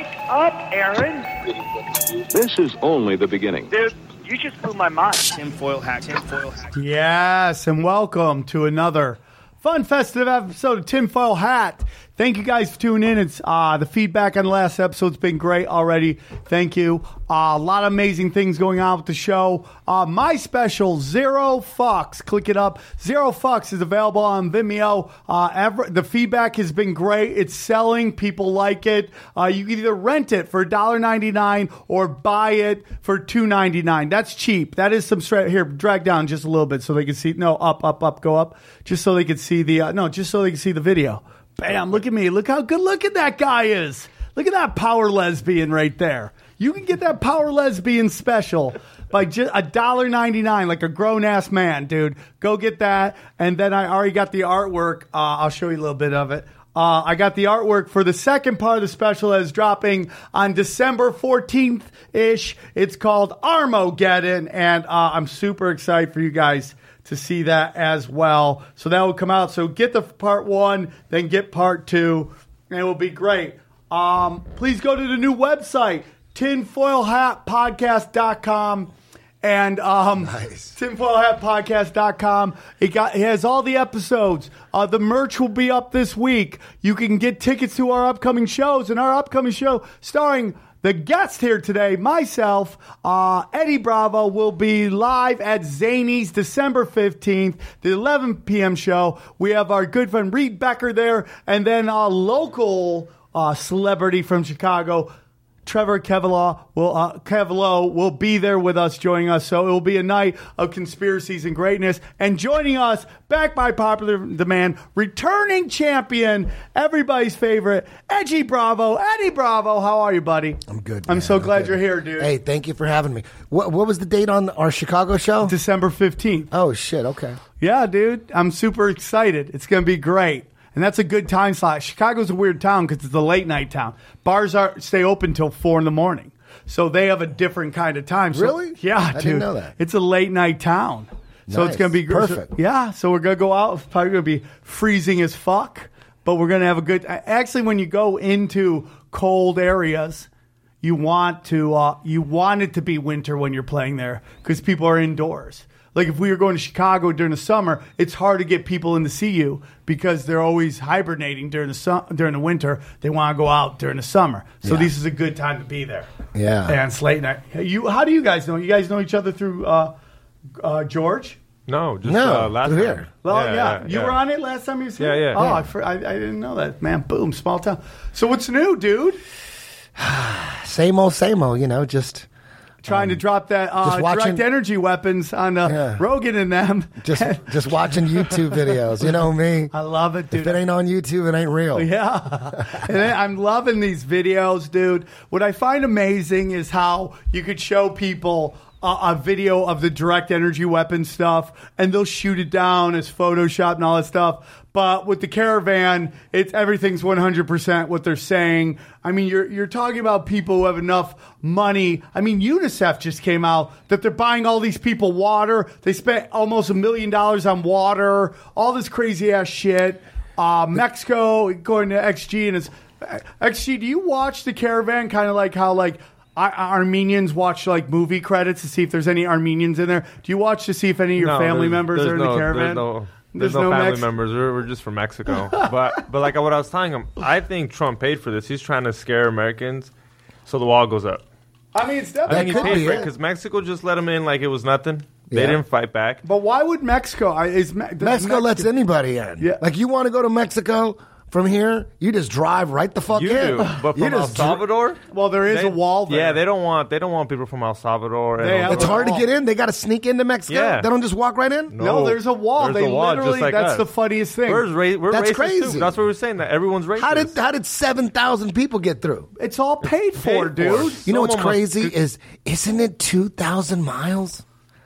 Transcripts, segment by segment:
Wake up, Aaron. This is only the beginning. Dude, you just blew my mind. Tinfoil hat, tinfoil hat. Yes, and welcome to another fun festive episode of Tinfoil Hat. Thank you guys for tuning in. It's uh, the feedback on the last episode's been great already. Thank you. Uh, a lot of amazing things going on with the show. Uh, my special Zero Fucks, click it up. Zero Fucks is available on Vimeo. Uh, ever, the feedback has been great. It's selling. People like it. Uh, you can either rent it for $1.99 or buy it for $2.99. That's cheap. That is some straight. Here, drag down just a little bit so they can see. No, up, up, up, go up. Just so they can see the. Uh, no, just so they can see the video. Bam! Look at me. Look how good looking that guy is. Look at that power lesbian right there. You can get that power lesbian special by just a dollar ninety nine, like a grown ass man, dude. Go get that. And then I already got the artwork. Uh, I'll show you a little bit of it. Uh, I got the artwork for the second part of the special that is dropping on December 14th ish. It's called Armageddon, and uh, I'm super excited for you guys to see that as well. So that will come out. So get the part one, then get part two, and it will be great. Um, please go to the new website, tinfoilhatpodcast.com. And um, Nice. tinfoilhatpodcast.com. It got it has all the episodes. Uh, the merch will be up this week. You can get tickets to our upcoming shows, and our upcoming show starring the guest here today, myself, uh, Eddie Bravo, will be live at Zanies December 15th, the 11 p.m. show. We have our good friend Reed Becker there, and then a local uh, celebrity from Chicago, Trevor Kevlaw will uh, will be there with us, joining us. So it will be a night of conspiracies and greatness. And joining us, back by popular demand, returning champion, everybody's favorite, Edgy Bravo, Eddie Bravo. How are you, buddy? I'm good. I'm man. so glad good. you're here, dude. Hey, thank you for having me. What What was the date on our Chicago show? December fifteenth. Oh shit. Okay. Yeah, dude. I'm super excited. It's going to be great. And that's a good time slot. Chicago's a weird town because it's a late night town. Bars are stay open till four in the morning. So they have a different kind of time. So- Really? Yeah, I dude. didn't know that. It's a late night town. So it's going to be Perfect. Yeah. So we're going to go out. It's probably going to be freezing as fuck, but we're going to have a good. Actually, when you go into cold areas, you want to uh, you want it to be winter when you're playing there because people are indoors. Like if we were going to Chicago during the summer, it's hard to get people in to see you because they're always hibernating during the su- during the winter. They want to go out during the summer, so Yeah. this is a good time to be there. Yeah. and it's late night. You, how do you guys know? You guys know each other through uh, uh, George? No, just No, uh, last through time. here. Well, yeah, you were on it last time you was here. Yeah, yeah. Oh, Yeah. I, fr- I, I didn't know that. Man, boom, small town. So what's new, dude? Same old, same old. You know, just Trying to drop that uh, watching- direct energy weapons on uh, Yeah. Rogan and them. just just watching YouTube videos. You know me. I love it, dude. If it ain't on YouTube, it ain't real. Yeah. and I'm loving these videos, dude. What I find amazing is how you could show people a, a video of the direct energy weapon stuff and they'll shoot it down as Photoshop and all that stuff. But with the caravan, it's everything's 100% what they're saying. I mean, you're you're talking about people who have enough money. I mean, UNICEF just came out that they're buying all these people water. They spent almost a million dollars on water, all this crazy ass shit uh, Mexico going to XG and it's XG. Do you watch the caravan kind of like how like Ar- Armenians watch like movie credits to see if there's any Armenians in there? Do you watch to see if any of your No, family members are in no, the caravan? There's no, there's no, family Mex- members. We're, we're just from Mexico. but but like what I was telling him, I think Trump paid for this. He's trying to scare Americans, so the wall goes up. I mean, it's I definitely. think he paid be for it it. because Mexico just let him in like it was nothing. They Yeah. didn't fight back. But why would Mexico? I- Is Me- does Mexico lets anybody in. Yeah. Like you want to go to Mexico, from here, you just drive right the fuck You in. do, but You from El just dri- Salvador, Well, there is they- a wall there. Yeah, they don't want they don't want people from El Salvador. and They have It's a hard to get in. They got to sneak into Mexico. Yeah. They don't just walk right in. No, there's a wall. There's they a wall, just literally, like that's us. the funniest thing. We're, ra- we're That's racist crazy. too. That's what we were saying. That everyone's racist. How did how did seven thousand people get through? it's all paid for, paid dude. You know what's Someone must- crazy is isn't it two thousand miles?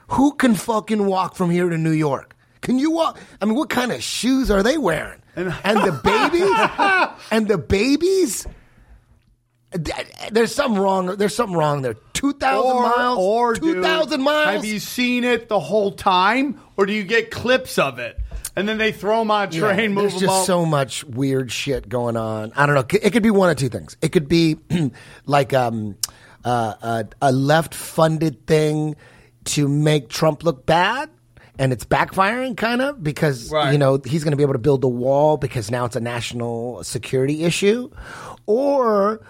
Who can fucking walk from here to New York? Can you walk? I mean, what kind of shoes are they wearing? And, the babies, and the babies. There's something wrong. There's something wrong there. Two thousand miles. or two thousand miles. Have you seen it the whole time, or do you get clips of it and then they throw them on a Yeah, train, move there's them just so much weird shit going on. I don't know. It could be one of two things. It could be like um, uh, a, a left-funded thing to make Trump look bad, and it's backfiring kind of because Right. you know he's going to be able to build a wall because now it's a national security issue, or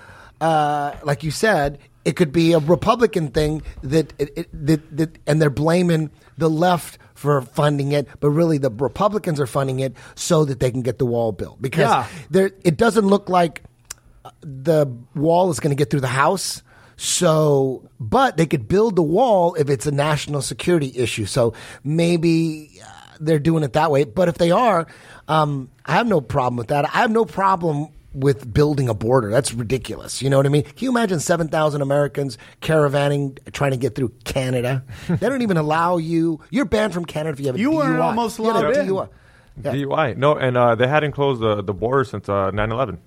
uh, like you said, it could be a Republican thing that, it, it, that, that and they're blaming the left for funding it, but really the Republicans are funding it so that they can get the wall built because Yeah. there it doesn't look like the wall is going to get through the house. So, but they could build the wall if it's a national security issue. So maybe uh, they're doing it that way. But if they are, um, I have no problem with that. I have no problem with building a border. That's ridiculous. You know what I mean? Can you imagine 7,000 Americans caravanning, trying to get through Canada? they don't even allow you. You're banned from Canada if you have a You weren't DUI. almost You had a allowed in. DUI. Yeah. DUI. No, and uh, they hadn't closed the, the border since uh, 9/11.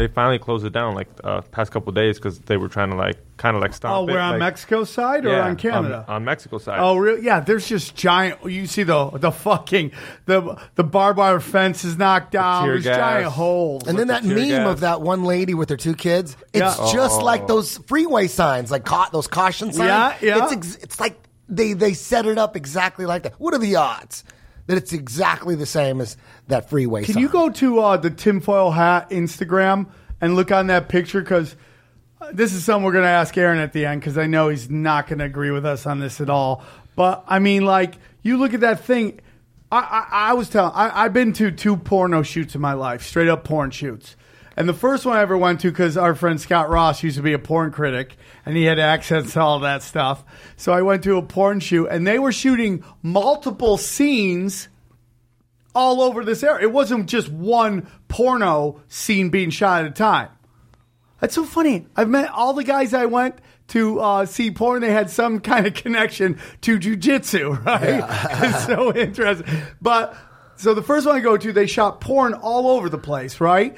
They finally closed it down like uh, past couple of days because they were trying to like kind of like stop Oh, it. we're on like- Mexico side or yeah, on Canada? On, Mexico side. Oh, really? Yeah, there's just giant. You see the the fucking the the barbed wire fence is knocked down. tear There's gas. giant holes. And then that tear meme gas. of that one lady with her two kids, it's Yeah. just like those freeway signs, like ca- those caution signs. Yeah, yeah. It's, ex- it's like they, they set it up exactly like that. What are the odds that it's exactly the same as that freeway Can sign? you go to uh, the tinfoil hat Instagram and look on that picture? Because this is something we're going to ask Aaron at the end because I know he's not going to agree with us on this at all. But I mean, like, you look at that thing. I, I, I was telling, I, I've been to two porno shoots in my life, straight up porn shoots. And the first one I ever went to, because our friend Scott Ross used to be a porn critic and he had access to all that stuff. So I went to a porn shoot and they were shooting multiple scenes all over this area. It wasn't just one porno scene being shot at a time. That's so funny. I've met all the guys I went to uh, see porn. They had some kind of connection to jujitsu, right? it's so interesting. But so the first one I go to, they shot porn all over the place, right?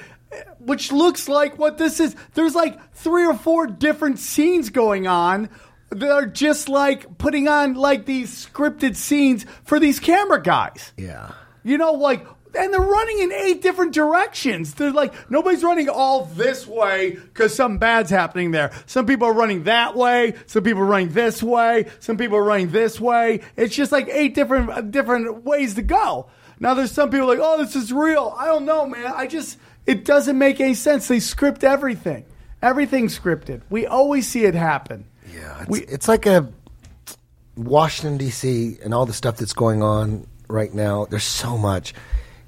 Which looks like what this is. There's like three or four different scenes going on. They're just like putting on like these scripted scenes for these camera guys. Yeah. You know, like, and they're running in eight different directions. They're like, nobody's running all this way because something bad's happening there. Some people are running that way. Some people are running this way. Some people are running this way. It's just like eight different different ways to go. Now there's some people like, oh, this is real. I don't know, man. I just, it doesn't make any sense. They script everything. Everything's scripted. We always see it happen. Yeah. It's, We- it's like a Washington, D.C., and all the stuff that's going on right now. There's so much.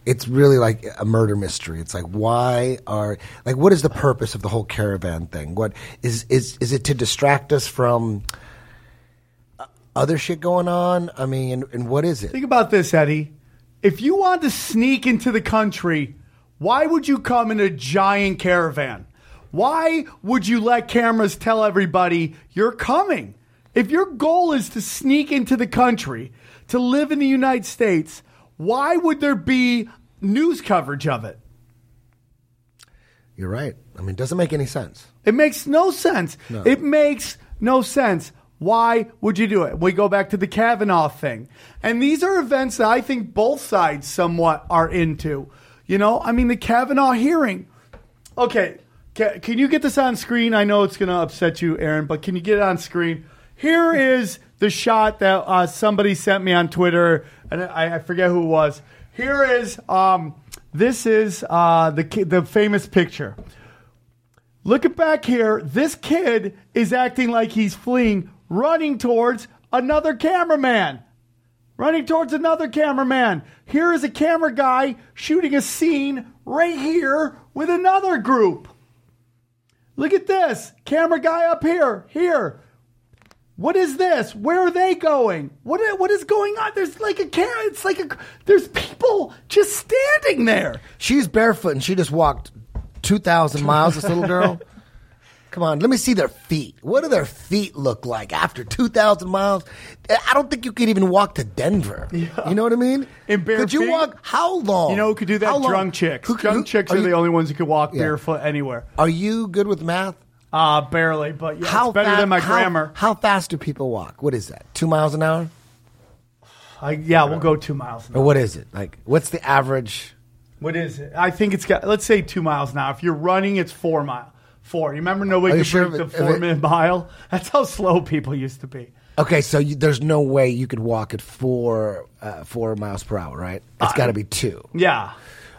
It's really like a murder mystery. It's like why are like what is the purpose of the whole caravan thing? What is is is it to distract us from other shit going on? I mean, and, and what is it? Think about this, Eddie. If you want to sneak into the country, why would you come in a giant caravan? Why would you let cameras tell everybody you're coming? If your goal is to sneak into the country, to live in the United States, why would there be news coverage of it? You're right. I mean, it doesn't make any sense. It makes no sense. It makes no sense. Why would you do it? We go back to the Kavanaugh thing. And these are events that I think both sides somewhat are into. You know, I mean, the Kavanaugh hearing. Okay, ca- can you get this on screen? I know it's going to upset you, Aaron, but can you get it on screen? Here is the shot that uh, somebody sent me on Twitter, and I, I forget who it was. Here is um, this is uh, the the famous picture. Look at back here. This kid is acting like he's fleeing, running towards another cameraman. Running towards another cameraman. Here is a camera guy shooting a scene right here with another group. Look at this. Camera guy up here. Here. What is this? Where are they going? What what is going on? There's like a camera. It's like a there's people just standing there. She's barefoot and she just walked 2,000 miles, this little girl. Come on, let me see their feet. What do their feet look like after 2,000 miles? I don't think you could even walk to Denver. You know what I mean? In bare Could you feet? walk? How long? You know who could do that? How long? Drunk chicks. Who- Drunk who- chicks are are, the only ones who can walk Yeah. barefoot anywhere. Are you good with math? Uh barely, but yeah, how it's better fa- than my how- grammar. How fast do people walk? What is that? Two miles an hour? I, yeah, we'll go two miles. An Or hour. what is it? Like, what's the average? What is it? I think it's got. Let's say two miles an hour. If you're running, it's four mile. Four. You remember no way you could sure break the four it- minute mile. That's how slow people used to be. Okay, so you, there's no way you could walk at four uh, four miles per hour, right? It's got to be two. Yeah.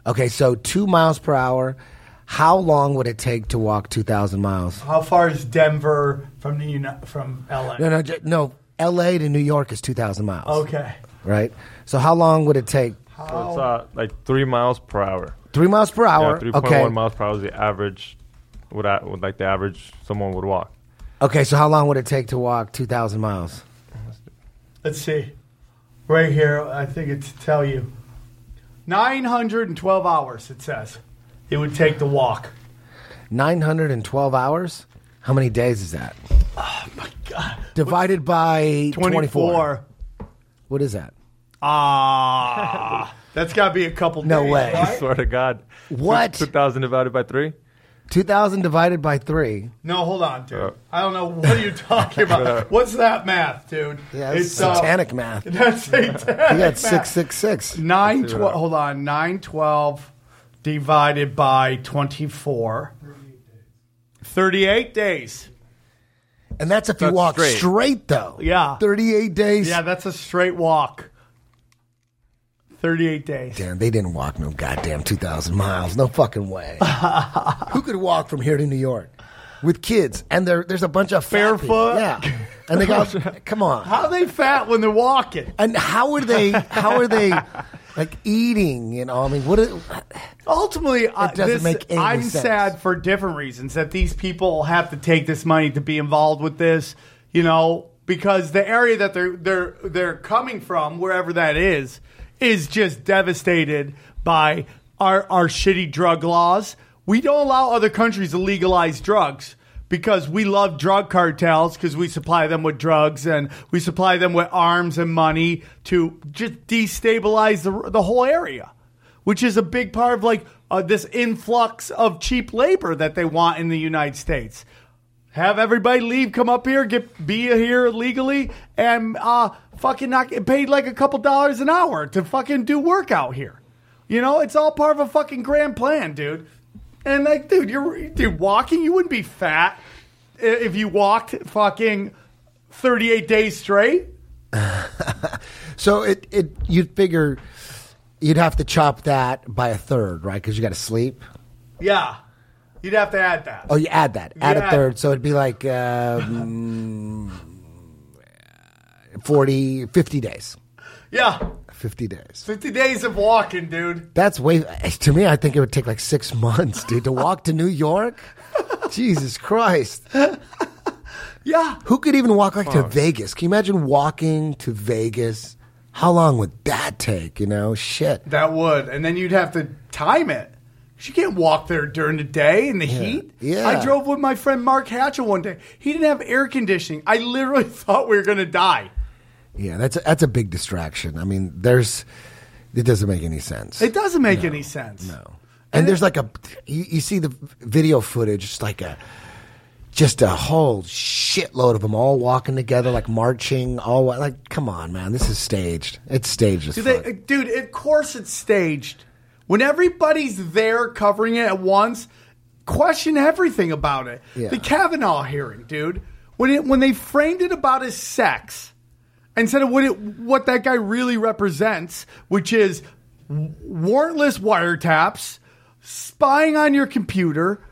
Okay, so two miles per hour. How long would it take to walk two thousand miles? How far is Denver from the Uni- from LA? No, no, j- no. L.A. to New York is two thousand miles. Okay. right. So how long would it take? So it's uh, like three miles per hour. Three miles per hour. Yeah, three point okay. one miles per hour is the average. Would, I, would like the average someone would walk. Okay, so how long would it take to walk two thousand miles? Let's see. Right here, I think it's to tell you. 912 hours, it says. It would take to walk. Nine hundred and twelve hours. How many days is that? Oh, my God. Divided by 24. twenty-four. What is that? Ah. that's got to be a couple No days, way. I swear to God. What? Two thousand divided by three. Two thousand divided by three. No, hold on, dude. Uh. I don't know. What are you talking about? What's that math, dude? Yeah, that's It's, uh, satanic math. That's satanic. You got math. six six six. Nine Let's see twelve. Hold on. Nine twelve divided by twenty four. Thirty-eight days. And that's if you walk straight. straight. though. Yeah. 38 days. Yeah, that's a straight walk. Thirty-eight days. Damn, they didn't walk no goddamn 2,000 miles. No fucking way. Who could walk from here to New York with kids? And there, there's a bunch of fat people. Barefoot? Yeah. And they got, come on. How are they fat when they're walking? And how are they, how are they like eating? You know, I mean, what? Is, Ultimately, uh, doesn't this- make any I'm sense. sad for different reasons that these people have to take this money to be involved with this. You know, because the area that they're they're they're coming from, wherever that is, is just devastated by our our shitty drug laws. We don't allow other countries to legalize drugs because we love drug cartels because we supply them with drugs and we supply them with arms and money to just destabilize the the whole area which is a big part of like uh, this influx of cheap labor that they want in the United States. Have everybody leave, come up here, get be here legally, and uh, fucking not get paid like a couple dollars an hour to fucking do work out here. You know, it's all part of a fucking grand plan, dude. And like, dude, you're dude walking. You wouldn't be fat if you walked fucking thirty eight days straight. so it, it, you'd figure you'd have to chop that by a third, right? Because you got to sleep. Yeah, you'd have to add that. Oh, you add that. Add Yeah. a third. So it'd be like um, 40, 50 days. Yeah, 50 days. fifty days of walking, dude. That's way, to me, I think it would take like six months, dude, to walk to New York. Jesus Christ. Yeah. Who could even walk like to Vegas? Can you imagine walking to Vegas? How long would that take? You know, shit. That would, and then you'd have to time it. You can't walk there during the day in the heat. Yeah. I drove with my friend Mark Hatchell one day. He didn't have air conditioning. I literally thought we were going to die. Yeah, that's a, that's a big distraction. I mean, there's, it doesn't make any sense. It doesn't make any sense. No. And there's like a, you, you see the video footage, just like a, just a whole shitload of them all walking together, like marching, all like, come on, man, this is staged. It's staged Do they, dude, of course it's staged. When everybody's there covering it at once, question everything about it. Yeah. The Kavanaugh hearing, dude. When it when they framed it about his sex, instead of what it what that guy really represents, which is warrantless wiretaps, spying on your computer,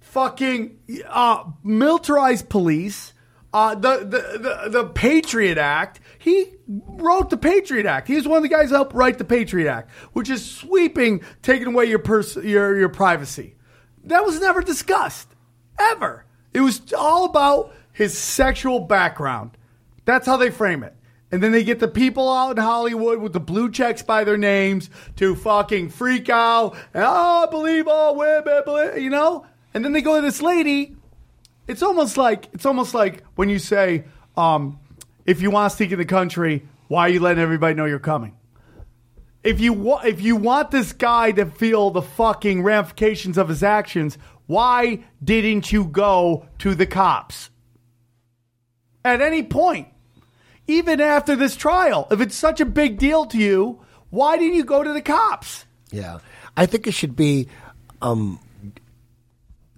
fucking uh, militarized police, uh, the, the the the Patriot Act. He wrote the Patriot Act. He was one of the guys who helped write the Patriot Act, which is sweeping, taking away your pers- your your privacy. That was never discussed ever. It was all about his sexual background. That's how they frame it. And then they get the people out in Hollywood with the blue checks by their names to fucking freak out. Oh, I believe all women, you know? And then they go to this lady. It's almost like it's almost like when you say, um, if you want to sneak in the country, why are you letting everybody know you're coming? If you wa- if you want this guy to feel the fucking ramifications of his actions, why didn't you go to the cops? At any point, even after this trial, if it's such a big deal to you, why didn't you go to the cops? Yeah, I think it should be um,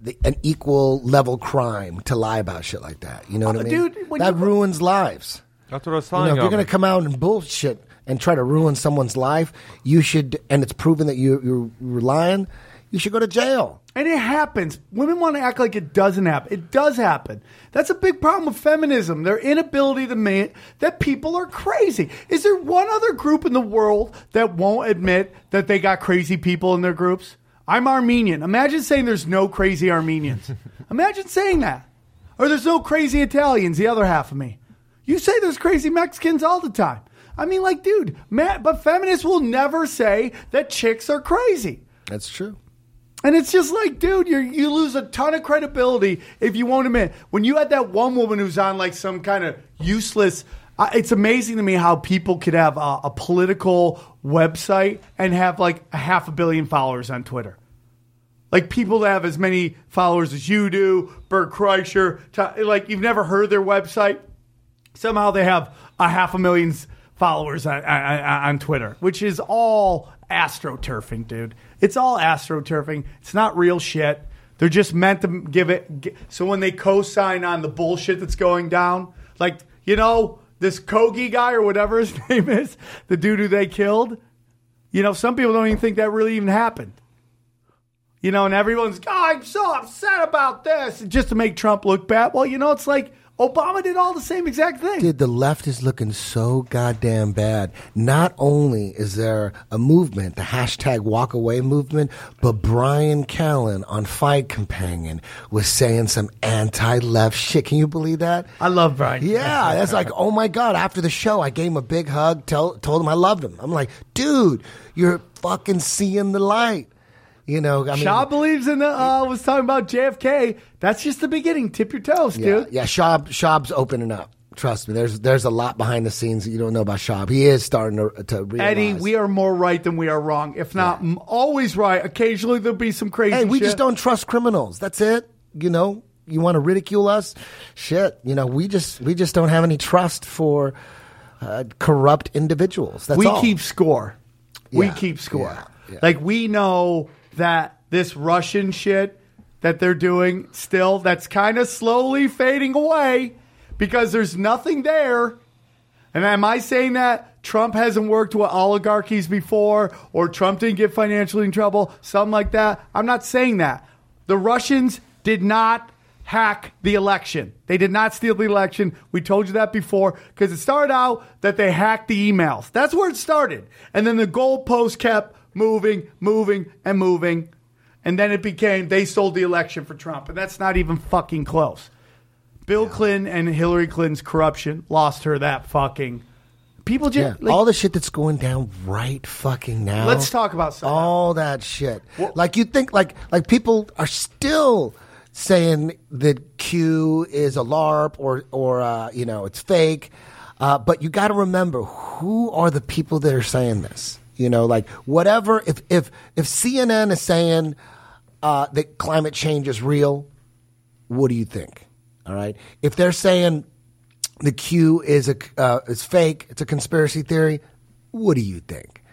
the, an equal level crime to lie about shit like that. You know what I Uh, mean? dude, when that you- ruins lives. That's what I was You telling know, if you. you're going to come out and bullshit and try to ruin someone's life, you should, and it's proven that you, you're, you're lying, you should go to jail. And it happens. Women want to act like it doesn't happen. It does happen. That's a big problem with feminism. Their inability to admit that people are crazy. Is there one other group in the world that won't admit that they got crazy people in their groups? I'm Armenian. Imagine saying there's no crazy Armenians. Imagine saying that. Or there's no crazy Italians, the other half of me. You say there's crazy Mexicans all the time. I mean, like, dude, man, but feminists will never say that chicks are crazy. That's true. And it's just like, dude, you you lose a ton of credibility if you won't admit. When you had that one woman who's on like some kind of useless, uh, it's amazing to me how people could have a, a political website and have like a half a billion followers on Twitter. Like people that have as many followers as you do, Bert Kreischer, like you've never heard their website. Somehow they have a half a million followers on, on, on Twitter, which is all astroturfing, dude. It's all astroturfing. It's not real shit. They're just meant to give it. So when they co-sign on the bullshit that's going down, like you know this Kogi guy or whatever his name is, the dude who they killed. You know, some people don't even think that really even happened. You know, and everyone's, oh, I'm so upset about this, just to make Trump look bad. Well, you know, it's like Obama did all the same exact thing. Dude, the left is looking so goddamn bad. Not only is there a movement, the hashtag walk away movement, but Brian Callen on Fight Companion was saying some anti left shit. Can you believe that? I love Brian. Yeah, that's like, oh my God. After the show, I gave him a big hug, tell, told him I loved him. I'm like, dude, you're fucking seeing the light. You know, I mean, Schaub believes in the, uh, was talking about JFK. That's just the beginning. Tip your toes, yeah, dude. yeah, Schaub, Schaub's opening up. Trust me, there's there's a lot behind the scenes that you don't know about Schaub. He is starting to, to realize. Eddie, we are more right than we are wrong. If not m always right. Occasionally there'll be some crazy Hey, we shit. just don't trust criminals. That's it. You know, you want to ridicule us? Shit. You know, we just we just don't have any trust for uh, corrupt individuals. That's we all. keep score. We keep score. yeah, yeah. Like we know that this Russian shit that they're doing still that's kind of slowly fading away because there's nothing there. And am I saying that Trump hasn't worked with oligarchies before or Trump didn't get financially in trouble, something like that? I'm not saying that. The Russians did not hack the election. They did not steal the election. We told you that before because it started out that they hacked the emails. That's where it started. And then the goalpost kept moving, moving, and moving. And then it became they stole the election for Trump. And that's not even fucking close. Bill Clinton and Hillary Clinton's corruption lost her that fucking. People Yeah, just. like, all the shit that's going down right fucking now. Let's talk about some. all that shit. like you think like like people are still saying that Q is a LARP or or uh, you know it's fake, uh, but you got to remember who are the people that are saying this. You know, like whatever. If if if CNN is saying uh, that climate change is real, what do you think? All right. If they're saying the Q is a uh, is fake, it's a conspiracy theory, what do you think?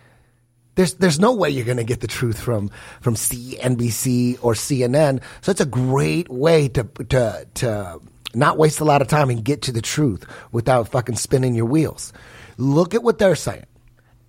There's there's no way you're going to get the truth from from CNBC or CNN. So it's a great way to to to not waste a lot of time and get to the truth without fucking spinning your wheels. Look at what they're saying,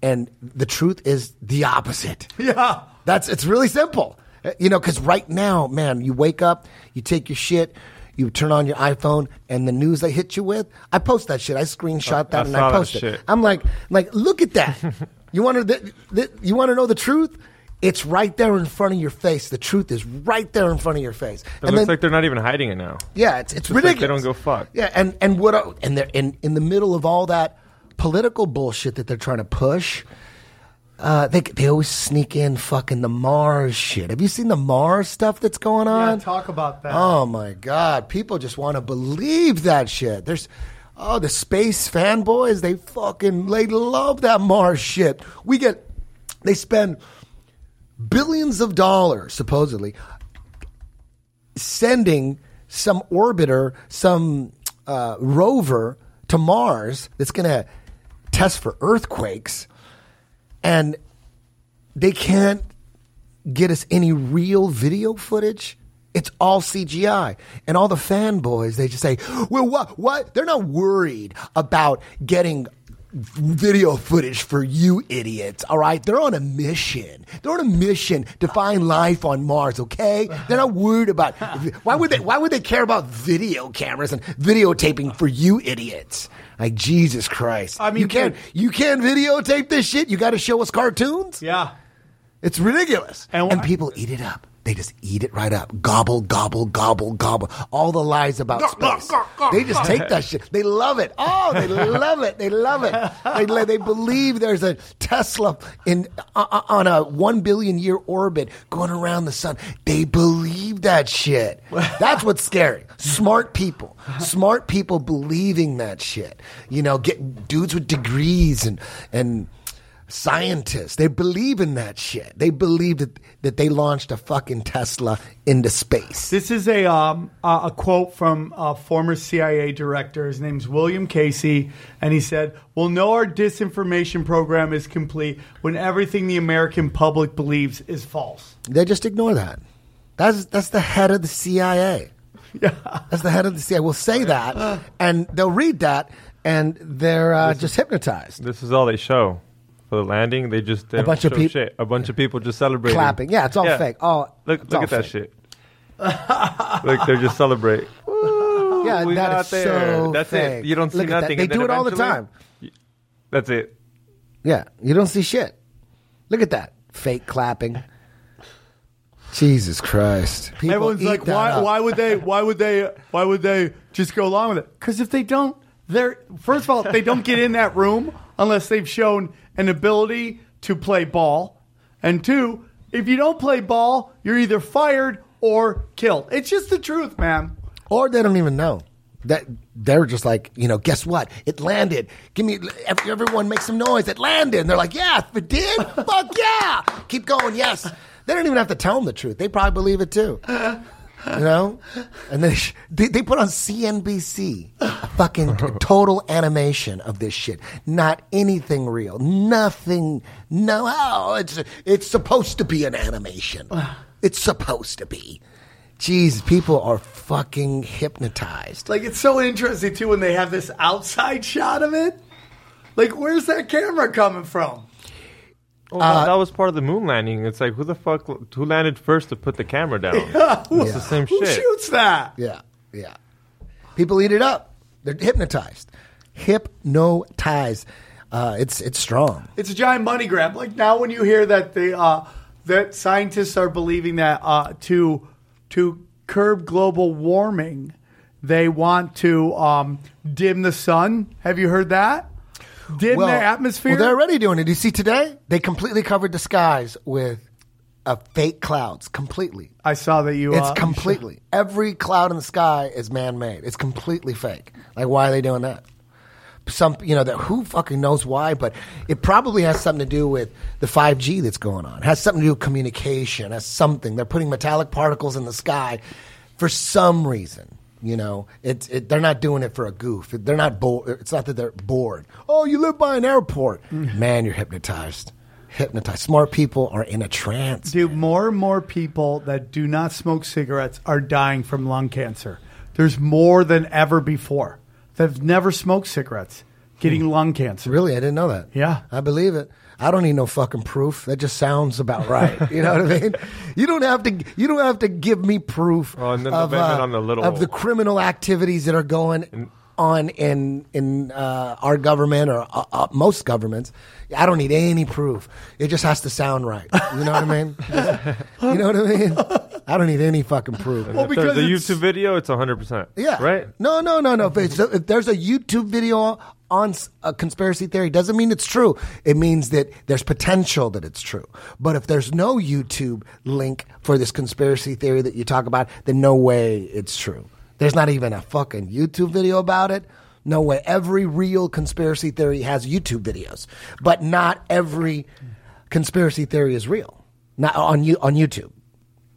and the truth is the opposite. Yeah. That's it's really simple. You know, because right now, man, you wake up, you take your shit, You turn on your iPhone and the news they hit you with. I post that shit. I screenshot that I and I post it. shit. I'm like, like, look at that. you want to, th- th- you want to know the truth? It's right there in front of your face. The truth is right there in front of your face. It looks like they're not even hiding it now. yeah, it's it's It's like ridiculous. they don't go fuck. Yeah, and and what and they're in in the middle of all that political bullshit that they're trying to push. Uh, they they always sneak in fucking the Mars shit. Have you seen the Mars stuff that's going Yeah, on? talk about that. Oh my god, people just want to believe that shit. There's oh the space fanboys, they fucking they love that Mars shit. We get they spend billions of dollars supposedly sending some orbiter, some uh, rover to Mars that's going to test for earthquakes, and they can't get us any real video footage. It's all CGI. And all the fanboys, they just say, well, what? What? They're not worried about getting video footage for you idiots, all right? They're on a mission. They're on a mission to find life on Mars, okay? They're not worried about why would they why would they care about video cameras and videotaping for you idiots? Like Jesus Christ. I mean, you can't you can't videotape this shit. You got to show us cartoons? Yeah. It's ridiculous. And And, people eat it up. They just eat it right up. Gobble, gobble, gobble, gobble. All the lies about space. They just take that shit. They love it. Oh, they love it. They love it. They, they believe there's a Tesla in uh, uh, on a one billion year orbit going around the sun. They believe that shit. That's what's scary. Smart people. Smart people believing that shit. You know, get dudes with degrees and and scientists. They believe in that shit. They believe that, that they launched a fucking Tesla into space. This is a um, a a quote from a former CIA director. His name's William Casey, and he said, "We'll know our disinformation program is complete when everything the American public believes is false." They just ignore that. That's that's the head of the CIA. Yeah. That's the head of the CIA. Will say that, and they'll read that, and they're uh, just hypnotized. This is all they show for the landing. They just they A bunch of show peop- shit. A bunch of people just celebrating, Clapping. Yeah, it's all fake. Oh, look look all at that shit. look, they're just celebrating. Yeah, we that got is there. so That's fake. it. You don't see Look at that. nothing. They and do it all the eventually- time. That's it. Yeah, you don't see shit. Look at that fake clapping. Jesus Christ! People Everyone's like, "Why? up. Why would they? Why would they? Why would they just go along with it?" Because if they don't, they're first of all, they don't get in that room unless they've shown an ability to play ball, and two, if you don't play ball, you're either fired or killed. It's just the truth, man. Or they don't even know. That they're just like, you know, guess what? It landed. Give me everyone make some noise. It landed. And they're like, yeah, if it did, fuck yeah. Keep going, yes. They don't even have to tell them the truth. They probably believe it too. You know? And they, they they put on CNBC a fucking total animation of this shit. Not anything real. Nothing. No, oh, it's it's supposed to be an animation. It's supposed to be. Jeez, people are fucking hypnotized. Like it's so interesting too when they have this outside shot of it. Like, where's that camera coming from? Oh, that- that was part of the moon landing. It's like who the fuck who landed first to put the camera down? It's the same Who shit. shoots that? Yeah, yeah. People eat it up. They're hypnotized. Hypnotized. Uh, it's it's strong. It's a giant money grab. Like now, when you hear that the uh, that scientists are believing that uh, to to curb global warming, they want to um, dim the sun. Have you heard that? Dim the atmosphere. Well, they're already doing it. You see, today they completely covered the skies with uh, fake clouds. Completely. I saw that you. It's uh, completely every cloud in the sky is man-made. It's completely fake. Like, why are they doing that? Some, you know, that who fucking knows why, but it probably has something to do with the five G that's going on. It has something to do with communication. It has something. They're putting metallic particles in the sky for some reason. You know, it's it, they're not doing it for a goof. They're not bored. It's not that they're bored. Oh, you live by an airport, mm. man. You're hypnotized. Hypnotized. Smart people are in a trance. Dude, more and more people that do not smoke cigarettes are dying from lung cancer. There's more than ever before that have never smoked cigarettes getting hmm. lung cancer. Really, I didn't know that. Yeah. I believe it. I don't need no fucking proof. That just sounds about right. You know what I mean? You don't have to. You don't have to give me proof Oh, and then the of, uh, on the little- of the criminal activities that are going on in in uh, our government or uh, uh, most governments. I don't need any proof. It just has to sound right. You know what I mean? you know what I mean? I don't need any fucking proof. Well, If because there's a YouTube video, it's 100%. Yeah. Right? No, no, no, no. If, it's, if there's a YouTube video on a conspiracy theory, doesn't mean it's true. It means that there's potential that it's true. But if there's no YouTube link for this conspiracy theory that you talk about, then no way it's true. There's not even a fucking YouTube video about it. No way. Every real conspiracy theory has YouTube videos, but not every conspiracy theory is real. Not on you on YouTube.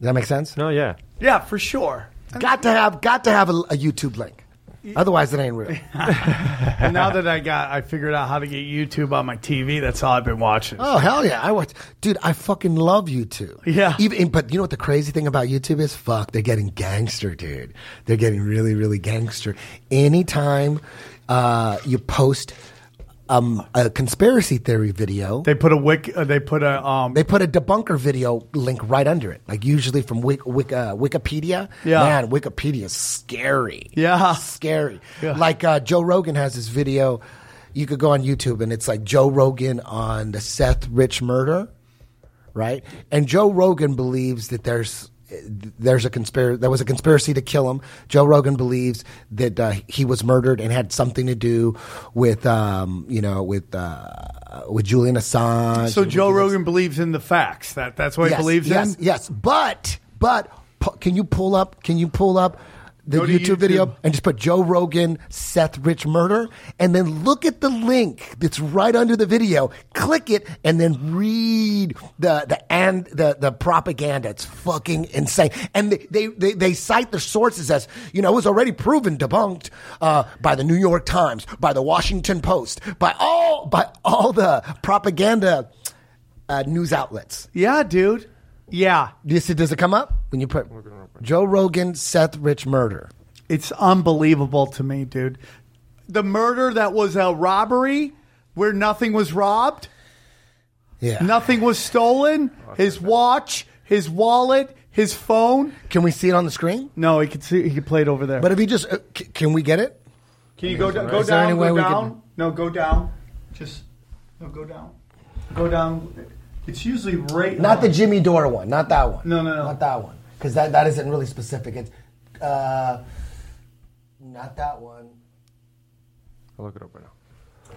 Does that make sense? No, yeah. Yeah, for sure. Got to have got to have a, a YouTube link. Otherwise, it ain't real. And now that I got, I figured out how to get YouTube on my TV. That's all I've been watching. Oh hell yeah! I watch, dude. I fucking love YouTube. Yeah. Even, but you know what the crazy thing about YouTube is? Fuck, they're getting gangster, dude. They're getting really, really gangster. Anytime uh, you post um, a conspiracy theory video, They put a wick. Uh, they put a um. they put a debunker video link right under it. Like usually from Wik, Wik, uh, Wikipedia. Yeah. Man, Wikipedia is scary. Yeah. Scary. Yeah. Like uh, Joe Rogan has this video. You could go on YouTube and it's like Joe Rogan on the Seth Rich murder, right? And Joe Rogan believes that there's there's a conspiracy. There was a conspiracy to kill him. Joe Rogan believes that uh, he was murdered and had something to do with, um, you know, with uh, with Julian Assange. so Joe Rogan believes in the facts. That that's what yes, he believes yes, in. Yes, but but pu- can you pull up? Can you pull up the Go to YouTube, video and just put Joe Rogan Seth Rich murder, and then look at the link that's right under the video. Click it and then read the the and the the propaganda. It's fucking insane. And they they they, they cite the sources as you know it was already proven debunked uh, by the New York Times, by the Washington Post, by all by all the propaganda uh, news outlets. Yeah, dude. Yeah, Does it, does it come up when you put Joe Rogan, Seth Rich murder? it's unbelievable to me, dude. The murder that was a robbery where nothing was robbed, Yeah. nothing was stolen. His watch, his wallet, his phone. Can we see it on the screen? No, he could see. He could play it over there. But if you just, uh, c- can we get it? Can you go down? Go Is there any down. way Go we down. could- No, go down. Just no, go down. Go down. It's usually right. Not the Jimmy Dore one. Not that one. No, no, no. Not that one. Because that, that isn't really specific. It's uh, not that one. I'll look it up right now.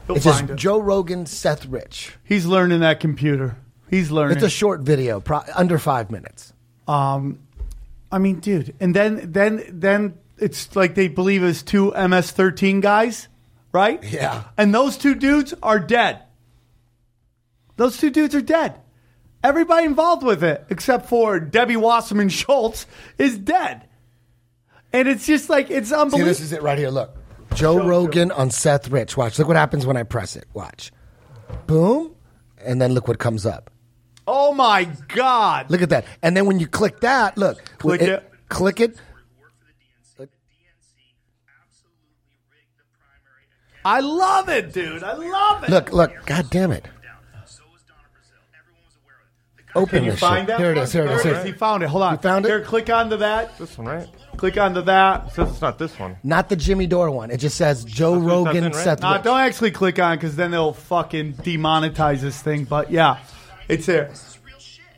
He'll It's just it. Joe Rogan, Seth Rich. He's learning that computer. He's learning. It's a short video, pro- under five minutes. Um, I mean, dude, and then then then it's like they believe it's two MS-13 guys, right? Yeah. And those two dudes are dead. Those two dudes are dead. Everybody involved with it, except for Debbie Wasserman Schultz, is dead. And it's just like it's See, unbelievable. this is it right here. Look. Joe Rogan on Seth Rich. Watch. Look what happens when I press it. Watch. Boom. And then look what comes up. oh my god! Look at that. And then when you click that, look. Click it. Click it. I love it, dude. I love it. Look, look. God damn it. Open Can you this find shit. that? Here it is. Here it is. Here it He found it. Hold on. You found it? Here, click onto that. This one, right? Click onto that. It says it's not this one. Not the Jimmy Dore one. It just says Joe That's what it says Rogan, in, right? Seth Nah, Rich. don't actually click on because then they'll fucking demonetize this thing. But yeah, it's there.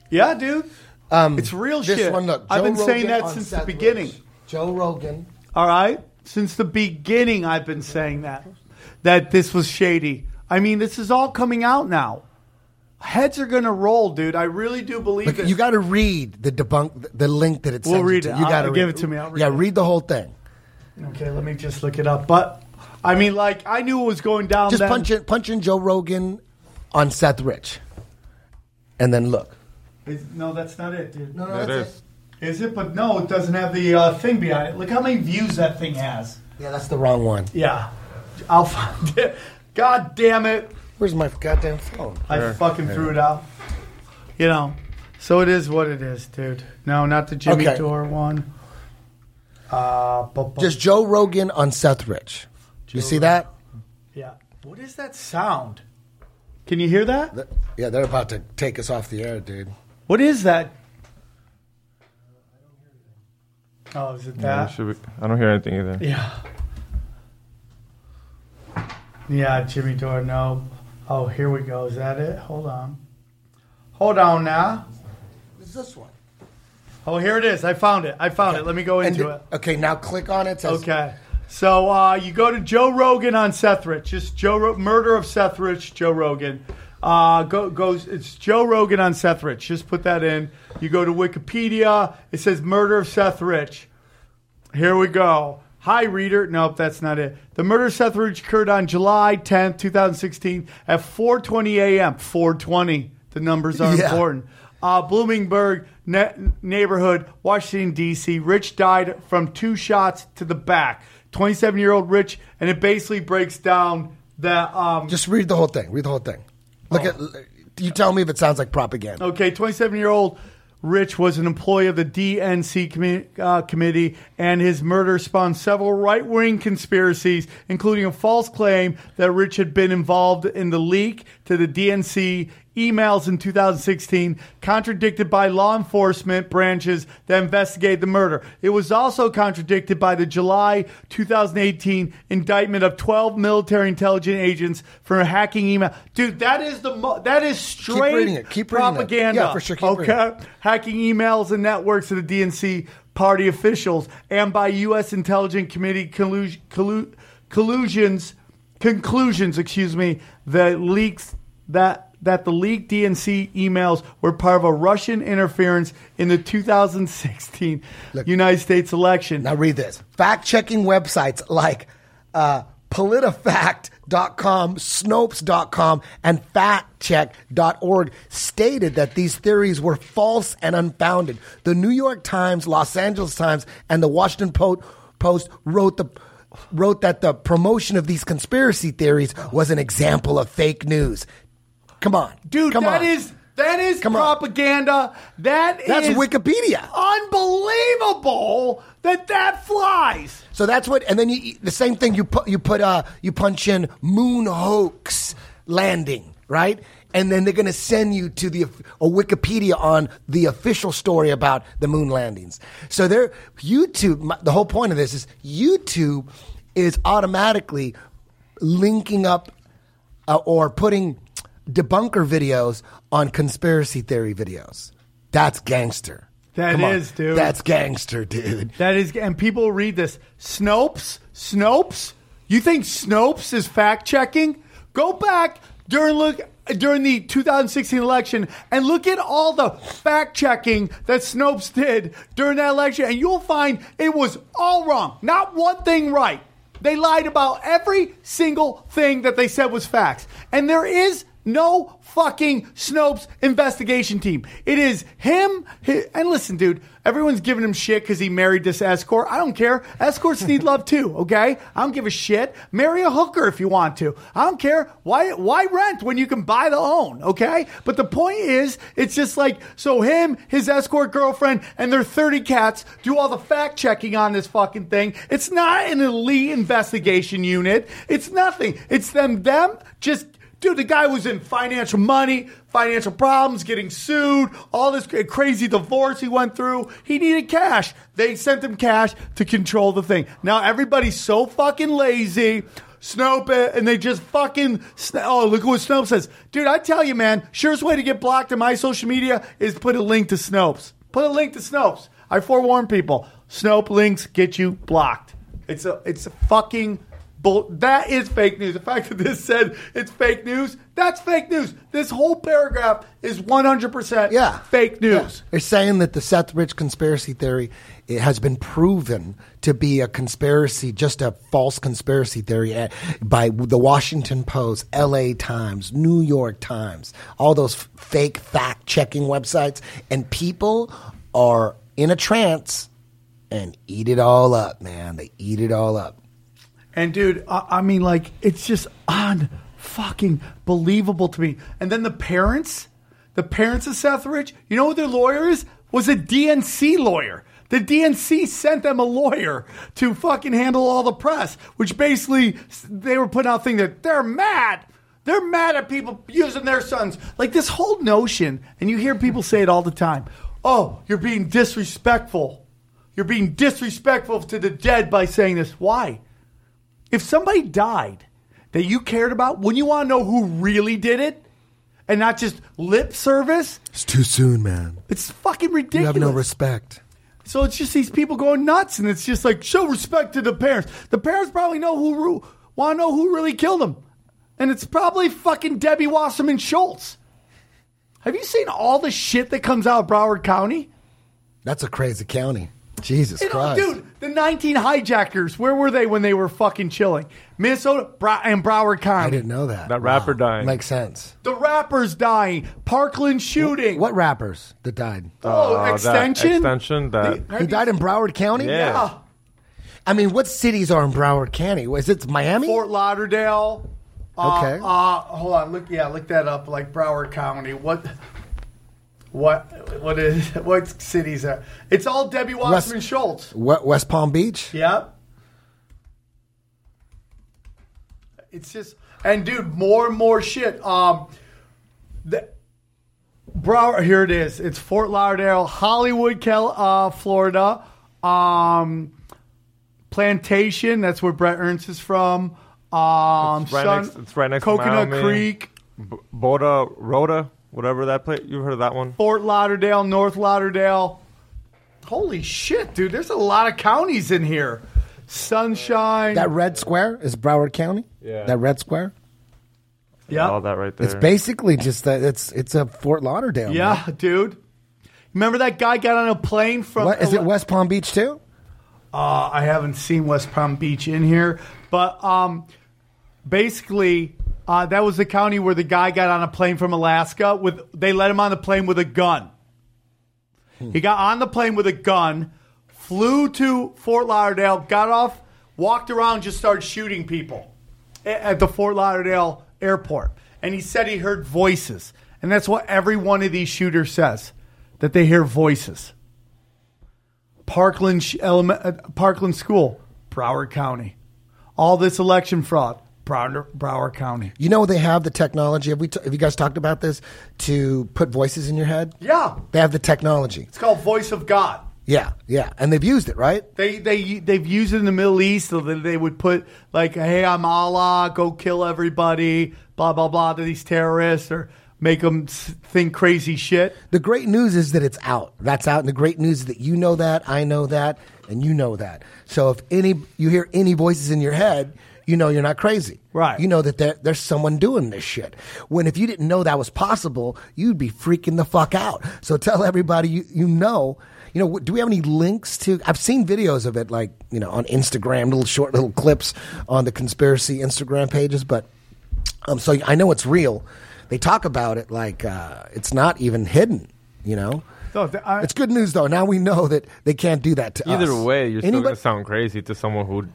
Yeah, dude. Um, It's real this shit. one, look. I've Joe been saying Rogan that on since Seth the beginning. Rich. Joe Rogan. All right, since the beginning, I've been saying that that this was shady. I mean, this is all coming out now. Heads are gonna roll, dude. I really do believe Look, it. you got to read the debunk, the link that it We'll read you it. to. You got to give it to me. I'll read yeah, it. read the whole thing. okay, let me just look it up. But I mean, like, I knew it was going down. Just then. punch in, punch in Joe Rogan on Seth Rich, and then look. Is- No, that's not it, dude. No, no, There it that's is. it. Is it? But no, it doesn't have the uh, thing behind it. Look how many views that thing has. Yeah, that's the wrong one. Yeah, I'll find it. God damn it! Where's my goddamn phone? I There. fucking threw it out. You know, so it is what it is, dude. No, not the Jimmy Okay. Dore one. Uh, bu- bu- Just Joe Rogan on Seth Rich. You see that? yeah. What is that sound? Can you hear that? Th- Yeah, they're about to take us off the air, dude. What is that? Oh, is it Yeah, that? should we, I don't hear anything either. Yeah. Yeah, Jimmy Dore, no. Oh, here we go. Is that it? Hold on. Hold on now. It's this one. Oh, here it is. I found it. I found it. Let me go into it. okay, now click on it. it. says- Okay. So uh, you go to Joe Rogan on Seth Rich. Just Joe Ro- murder of Seth Rich. Joe Rogan. Uh, go goes. It's Joe Rogan on Seth Rich. Just put that in. You go to Wikipedia. It says murder of Seth Rich. Here we go. Hi, reader. Nope, that's not it. The murder of Seth Rich occurred on July 10th, 2016 at 4.20 a.m. 4.20. The numbers are Yeah. important. Uh, Bloomingburg ne- neighborhood, Washington, D.C. Rich died from two shots to the back. 27-year-old Rich, and it basically breaks down that... Um, Just read the whole thing. Read the whole thing. Look at. You tell me if it sounds like propaganda. Okay, 27 year old Rich was an employee of the DNC uh, committee, and his murder spawned several right wing conspiracies, including a false claim that Rich had been involved in the leak to the DNC emails in 2016, contradicted by law enforcement branches that investigated the murder. It was also contradicted by the July 2018 indictment of 12 military intelligence agents for hacking email. Dude, that is the mo- that is straight reading it. Keep reading it. propaganda. Yeah, for sure. Keep okay, hacking emails and networks of the DNC party officials and by U.S. Intelligence Committee collu- collu- collusions conclusions. Excuse me. The leaks that that the leaked DNC emails were part of a Russian interference in the 2016 United States election. Now read this. Fact checking websites like uh, politifact.com, Snopes.com, and factcheck.org stated that these theories were false and unfounded. The New York Times, Los Angeles Times, and the Washington Post wrote the wrote that the promotion of these conspiracy theories was an example of fake news. Come on. Dude, Come that on. is that is Come on. propaganda. That That's is Wikipedia. unbelievable that that flies. So that's what, and then you the same thing. You put you put uh you punch in moon hoax landing, right? And then they're going to send you to the a Wikipedia on the official story about the moon landings. So they're YouTube. my- The whole point of this is YouTube is automatically linking up uh, or putting debunker videos on conspiracy theory videos. That's gangster. That That is, is, dude. That's gangster, dude. That is, and people read this. Snopes, Snopes. You think Snopes is fact checking? Go back during look during the 2016 election and look at all the fact checking that Snopes did during that election, and you'll find it was all wrong. Not one thing right. They lied about every single thing that they said was facts, and there is no fucking Snopes investigation team. It is him. hi- and listen, dude, everyone's giving him shit because he married this escort. I don't care. Escorts need love too. Okay, I don't give a shit. Marry a hooker if you want to. I don't care. Why? Why rent when you can buy the own? Okay. But the point is, it's just like so. Him, his escort girlfriend, and their thirty cats do all the fact checking on this fucking thing. It's not an elite investigation unit. It's nothing. It's them. Them just. Dude, the guy was in financial money, financial problems, getting sued, all this crazy divorce he went through. He needed cash. They sent him cash to control the thing. Now everybody's so fucking lazy. Snope it, and they just fucking. Oh, look at what Snope says. Dude, I tell you, man, surest way to get blocked in my social media is put a link to Snopes. Put a link to Snopes. I forewarn people. Snope links get you blocked. It's a, it's a fucking Bull, that is fake news. The fact that this said it's fake news, that's fake news. This whole paragraph is 100% Yeah. fake news. Yeah. They're saying that the Seth Rich conspiracy theory it has been proven to be a conspiracy, just a false conspiracy theory by the Washington Post, LA Times, New York Times, all those fake fact checking websites. And people are in a trance and eat it all up, man. They eat it all up. And dude, I, I mean, like, it's just on fucking believable to me. And then the parents, the parents of Seth Rich, you know what their lawyer is? Was a DNC lawyer. The DNC sent them a lawyer to fucking handle all the press, which basically they were putting out thing that they're mad They're mad at people using their sons. Like this whole notion, and you hear people say it all the time. Oh, you're being disrespectful. You're being disrespectful to the dead by saying this. Why? If somebody died that you cared about, wouldn't you want to know who really did it? And not just lip service? It's too soon, man. It's fucking ridiculous. You have no respect. So it's just these people going nuts, and it's just like show respect to the parents. The parents probably know who want to know who really killed them, and it's probably fucking Debbie Wasserman Schultz. Have you seen all the shit that comes out of Broward County? That's a crazy county. Jesus You know, Christ. dude, the 19 hijackers, where were they when they were fucking chilling? Minnesota Bra- and Broward County. I didn't know that. That rapper dying. Makes sense. The rappers dying. Parkland shooting. What rappers that died? Oh, Uh, that extension. extension, that- He died in Broward County? Yeah. Yeah. I mean, what cities are in Broward County? Was it Miami? Fort Lauderdale. Uh, Okay. Uh, hold on. Look. Yeah. Look that up. Like Broward County. What? What? What is? What cities are? It's all Debbie Wasserman Schultz. West Palm Beach? Yep. It's just and dude, more and more shit. Um, the Broward. Here it is. It's Fort Lauderdale, Hollywood, Cal, uh, Florida. Um, Plantation. That's where Bret Ernst is from. Um, It's right Sun- next- it's right next to Coconut Creek, B- Boda Rhoda, whatever that place. You've heard of that one? Fort Lauderdale, North Lauderdale. Holy shit, dude! There's a lot of counties in here. Sunshine. That red square is Broward County? Yeah. That red square? yeah. All that right there. It's basically just that it's it's a Fort Lauderdale. man. Yeah, dude. Remember that guy got on a plane from? What, is it West Palm Beach too? Uh, I haven't seen West Palm Beach in here, but um, basically, uh, that was the county where the guy got on a plane from Alaska. With they let him on the plane with a gun. He got on the plane with a gun, flew to Fort Lauderdale, got off, walked around, just started shooting people at the Fort Lauderdale airport. And he said he heard voices, and that's what every one of these shooters says that they hear voices. Parkland uh, Parkland School, Broward County. All this election fraud, Broward, Broward County. You know they have the technology. Have we? T- have you guys talked about this? To put voices in your head. Yeah, They have the technology. it's called Voice of God. Yeah, yeah, and they've used it, right? They they they've used it in the Middle East, so that they would put like, "Hey, I'm Allah, go kill everybody," blah blah blah to these terrorists, or make them think crazy shit. The great news is that it's out. That's out, and the great news is that you know that, I know that, and you know that. So if any you hear any voices in your head, you know you're not crazy. Right. You know that there, there's someone doing this shit. When if you didn't know that was possible, you'd be freaking the fuck out. So tell everybody you you know. You know, do we have any links to? I've seen videos of it, like you know, on Instagram, little short little clips on the conspiracy Instagram pages. But um, so I know it's real. They talk about it like uh, it's not even hidden. You know, So th- I- it's good news though. Now we know that they can't do that to us. Either way, you're still gonna sound crazy to someone who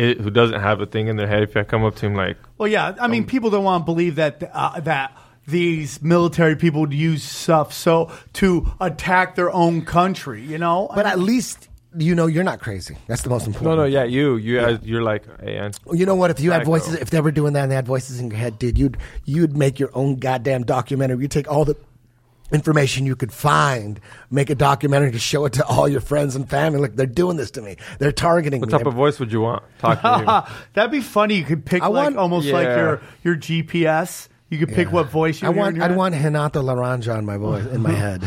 it, who doesn't have a thing in their head. If I come up to him like, Well, yeah. I mean, people don't want to believe that uh, that these military people would use stuff so to attack their own country. You know, but at least you know you're not crazy. That's the most important. no, no, yeah, you, you, guys, you're like, hey, and You know what? If you had Psycho. voices, if they were doing that and they had voices in your head, dude, you'd you'd make your own goddamn documentary. You take all the information you could find, make a documentary to show it to all your friends and family. Look, they're doing this to me. They're targeting what me. type of voice would you want? Talk to me. that'd be funny. You could pick I like want- almost like your your GPS. You could pick what voice you I want. I'd want Hinata Laranja in my voice in my head.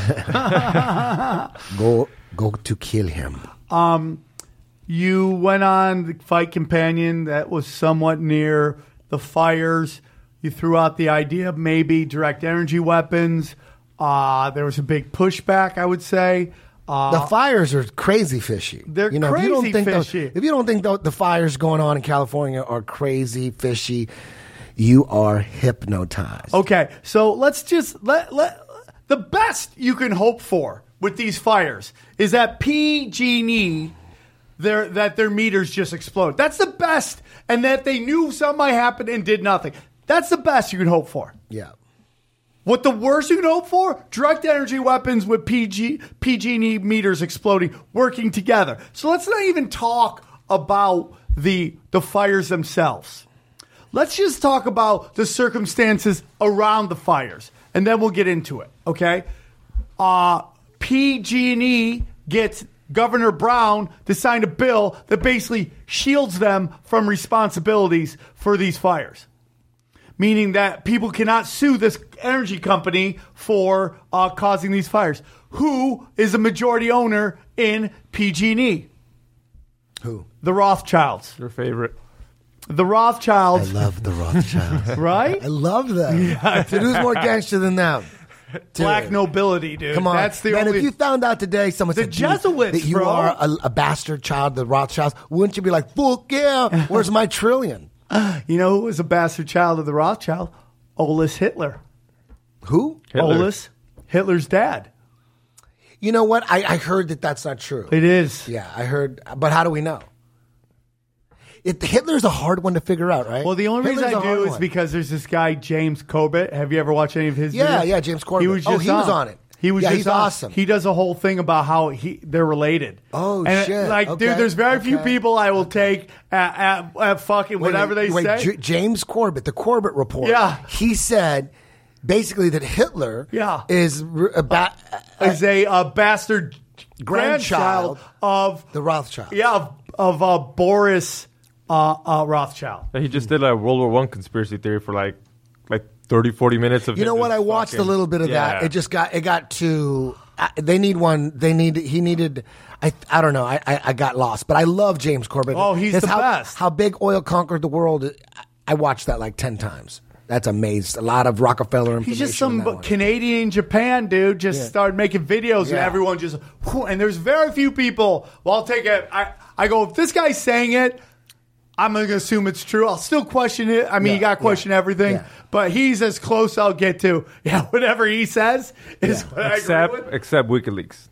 go go to kill him. Um, You went on the fight companion that was somewhat near the fires. You threw out the idea of maybe direct energy weapons. Uh, there was a big pushback, I would say. Uh, The fires are crazy fishy. They're if you don't crazy think fishy. if you don't think tho- the fires going on in California are crazy fishy, you are hypnotized. Okay, so let's just let let the best you can hope for with these fires is that PG&E their that their meters just explode. That's the best, and that they knew something might happen and did nothing. That's the best you can hope for. Yeah. What the worst you can hope for? Direct energy weapons with PG PG&E meters exploding, working together. So let's not even talk about the the fires themselves. let's just talk about the circumstances around the fires, and then we'll get into it. Okay? Uh, PG&E gets Governor Brown to sign a bill that basically shields them from responsibilities for these fires meaning that people cannot sue this energy company for uh, causing these fires. Who is a majority owner in PG&E? Who? The Rothschilds. Your favorite. The Rothschilds. I love the Rothschilds. right? I love them. Dude, who's more gangster than them? Dude. Black nobility, dude. Come on, That's the man. only. If you found out today, someone The said Jesuits, that you bro. are a, a bastard child of the Rothschilds, wouldn't you be like, "Fuck yeah"? Where's my trillion? you know who was a bastard child of the Rothschild? Alois Hitler. Who? Hitler. Alois, Hitler's dad. You know what? I, I heard that that's not true. It is. Yeah, I heard. But how do we know? It, Hitler's a hard one to figure out, right? Well, the only Hitler's reason I do is one. because there's this guy James Corbett. Have you ever watched any of his? Yeah, videos? yeah, James Corbett. He was Oh, just he was on it. He was Yeah, just he's on. awesome. He does a whole thing about how he they're related. Oh, and shit. Like, Okay, dude, there's very few people I will take at, at, at fucking Wait, whatever wait, they wait, say. J- James Corbett, the Corbett report. Yeah. he said basically that Hitler. Yeah. is r- about is a, uh bastard Grandchild grandchild of the Rothschild. yeah of, of uh, Boris uh, uh, Rothschild. He just did a World War One conspiracy theory for like like 30, 40 minutes of. You know what? I watched fucking- a little bit of that. It just got it got too. I, they need one. They need. He needed. I I don't know. I I, I got lost, but I love James Corbett. Oh, he's It's the how, best. How big oil conquered the world. I watched that like ten times. That's amazing. A lot of Rockefeller. He's just information in some. Canadian Japan dude. Just Yeah. started making videos, and everyone just. and there's very few people. Well, I'll take it. I I go if this guy's saying it. I'm going to assume it's true. I'll still question it. I mean, Yeah, you got to question yeah, everything, yeah. but he's as close I'll get to. Yeah, whatever he says is what I agree except with. except WikiLeaks.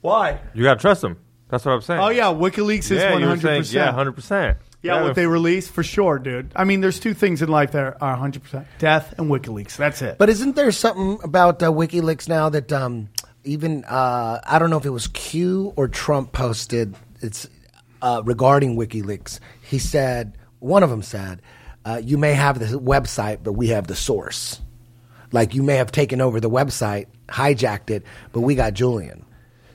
Why? You gotta trust him. That's what I'm saying. Oh yeah, WikiLeaks is yeah, one you were hundred saying percent. yeah, hundred percent. Yeah, what they release for sure, dude. I mean, there's two things in life that are 100 percent: death and WikiLeaks. That's it. But isn't there something about uh, WikiLeaks now that um, even uh, I don't know if it was Q or Trump posted it's uh, regarding WikiLeaks. He said one of them said, uh, "You may have the website, but we have the source. Like you may have taken over the website, hijacked it, but we got Julian.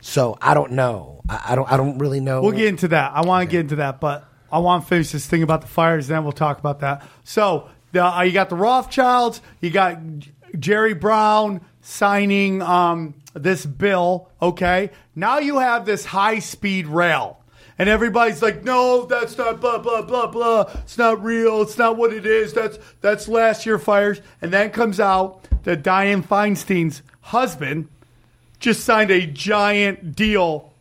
So I don't know. I, I don't. I don't really know. We'll get into that. I want to get into that, but I want to finish this thing about the fires. Then we'll talk about that. So the, uh, you got the Rothschilds. You got Jerry Brown signing um, this bill. Okay, now you have this high speed rail. And everybody's like, no, that's not blah blah blah blah. It's not real. It's not what it is. That's that's last year fires. And then comes out that Dianne Feinstein's husband just signed a giant deal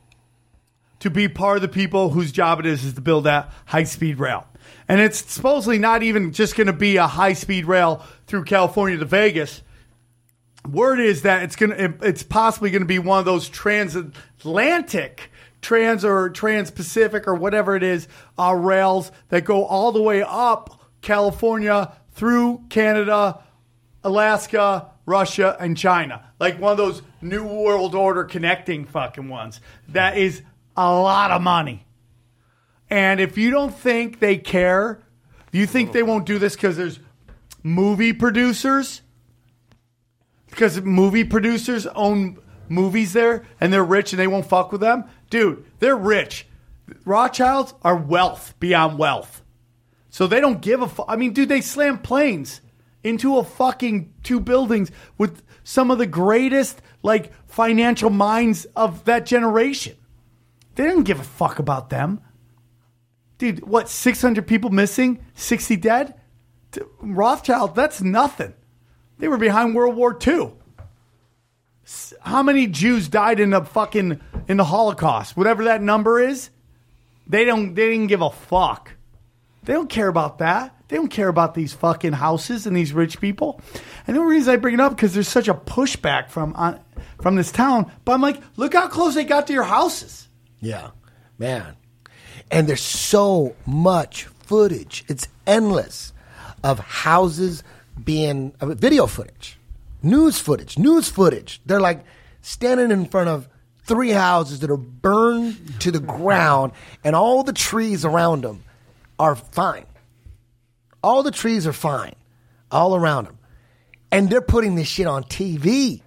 to be part of the people whose job it is is to build that high speed rail. And it's supposedly not even just going to be a high speed rail through California to Vegas. Word is that it's going to it's possibly going to be one of those transatlantic trans or trans-Pacific or whatever it is uh, rails that go all the way up California through Canada, Alaska, Russia, and China. Like one of those New World Order connecting fucking ones. That is a lot of money. And if you don't think they care, you think they won't do this because there's movie producers? Because movie producers own movies there and they're rich and they won't fuck with them? Dude, they're rich. Rothschilds are wealth beyond wealth. So they don't give a fuck. I mean, dude, they slam planes into a fucking two buildings with some of the greatest like financial minds of that generation. They didn't give a fuck about them. Dude, what, 600 people missing? 60 dead? Rothschild, that's nothing. They were behind World War II. How many Jews died in a fucking in the Holocaust? Whatever that number is, they don't they didn't give a fuck. They don't care about that. They don't care about these fucking houses and these rich people. And the reason I bring it up because there's such a pushback from uh, from this town. But I'm like, look how close they got to your houses. Yeah, man. And there's so much footage. It's endless of houses being uh, video footage, news footage, news footage. They're like standing in front of three houses that are burned to the ground, and all the trees around them are fine. All the trees are fine, all around them, and they're putting this shit on TV.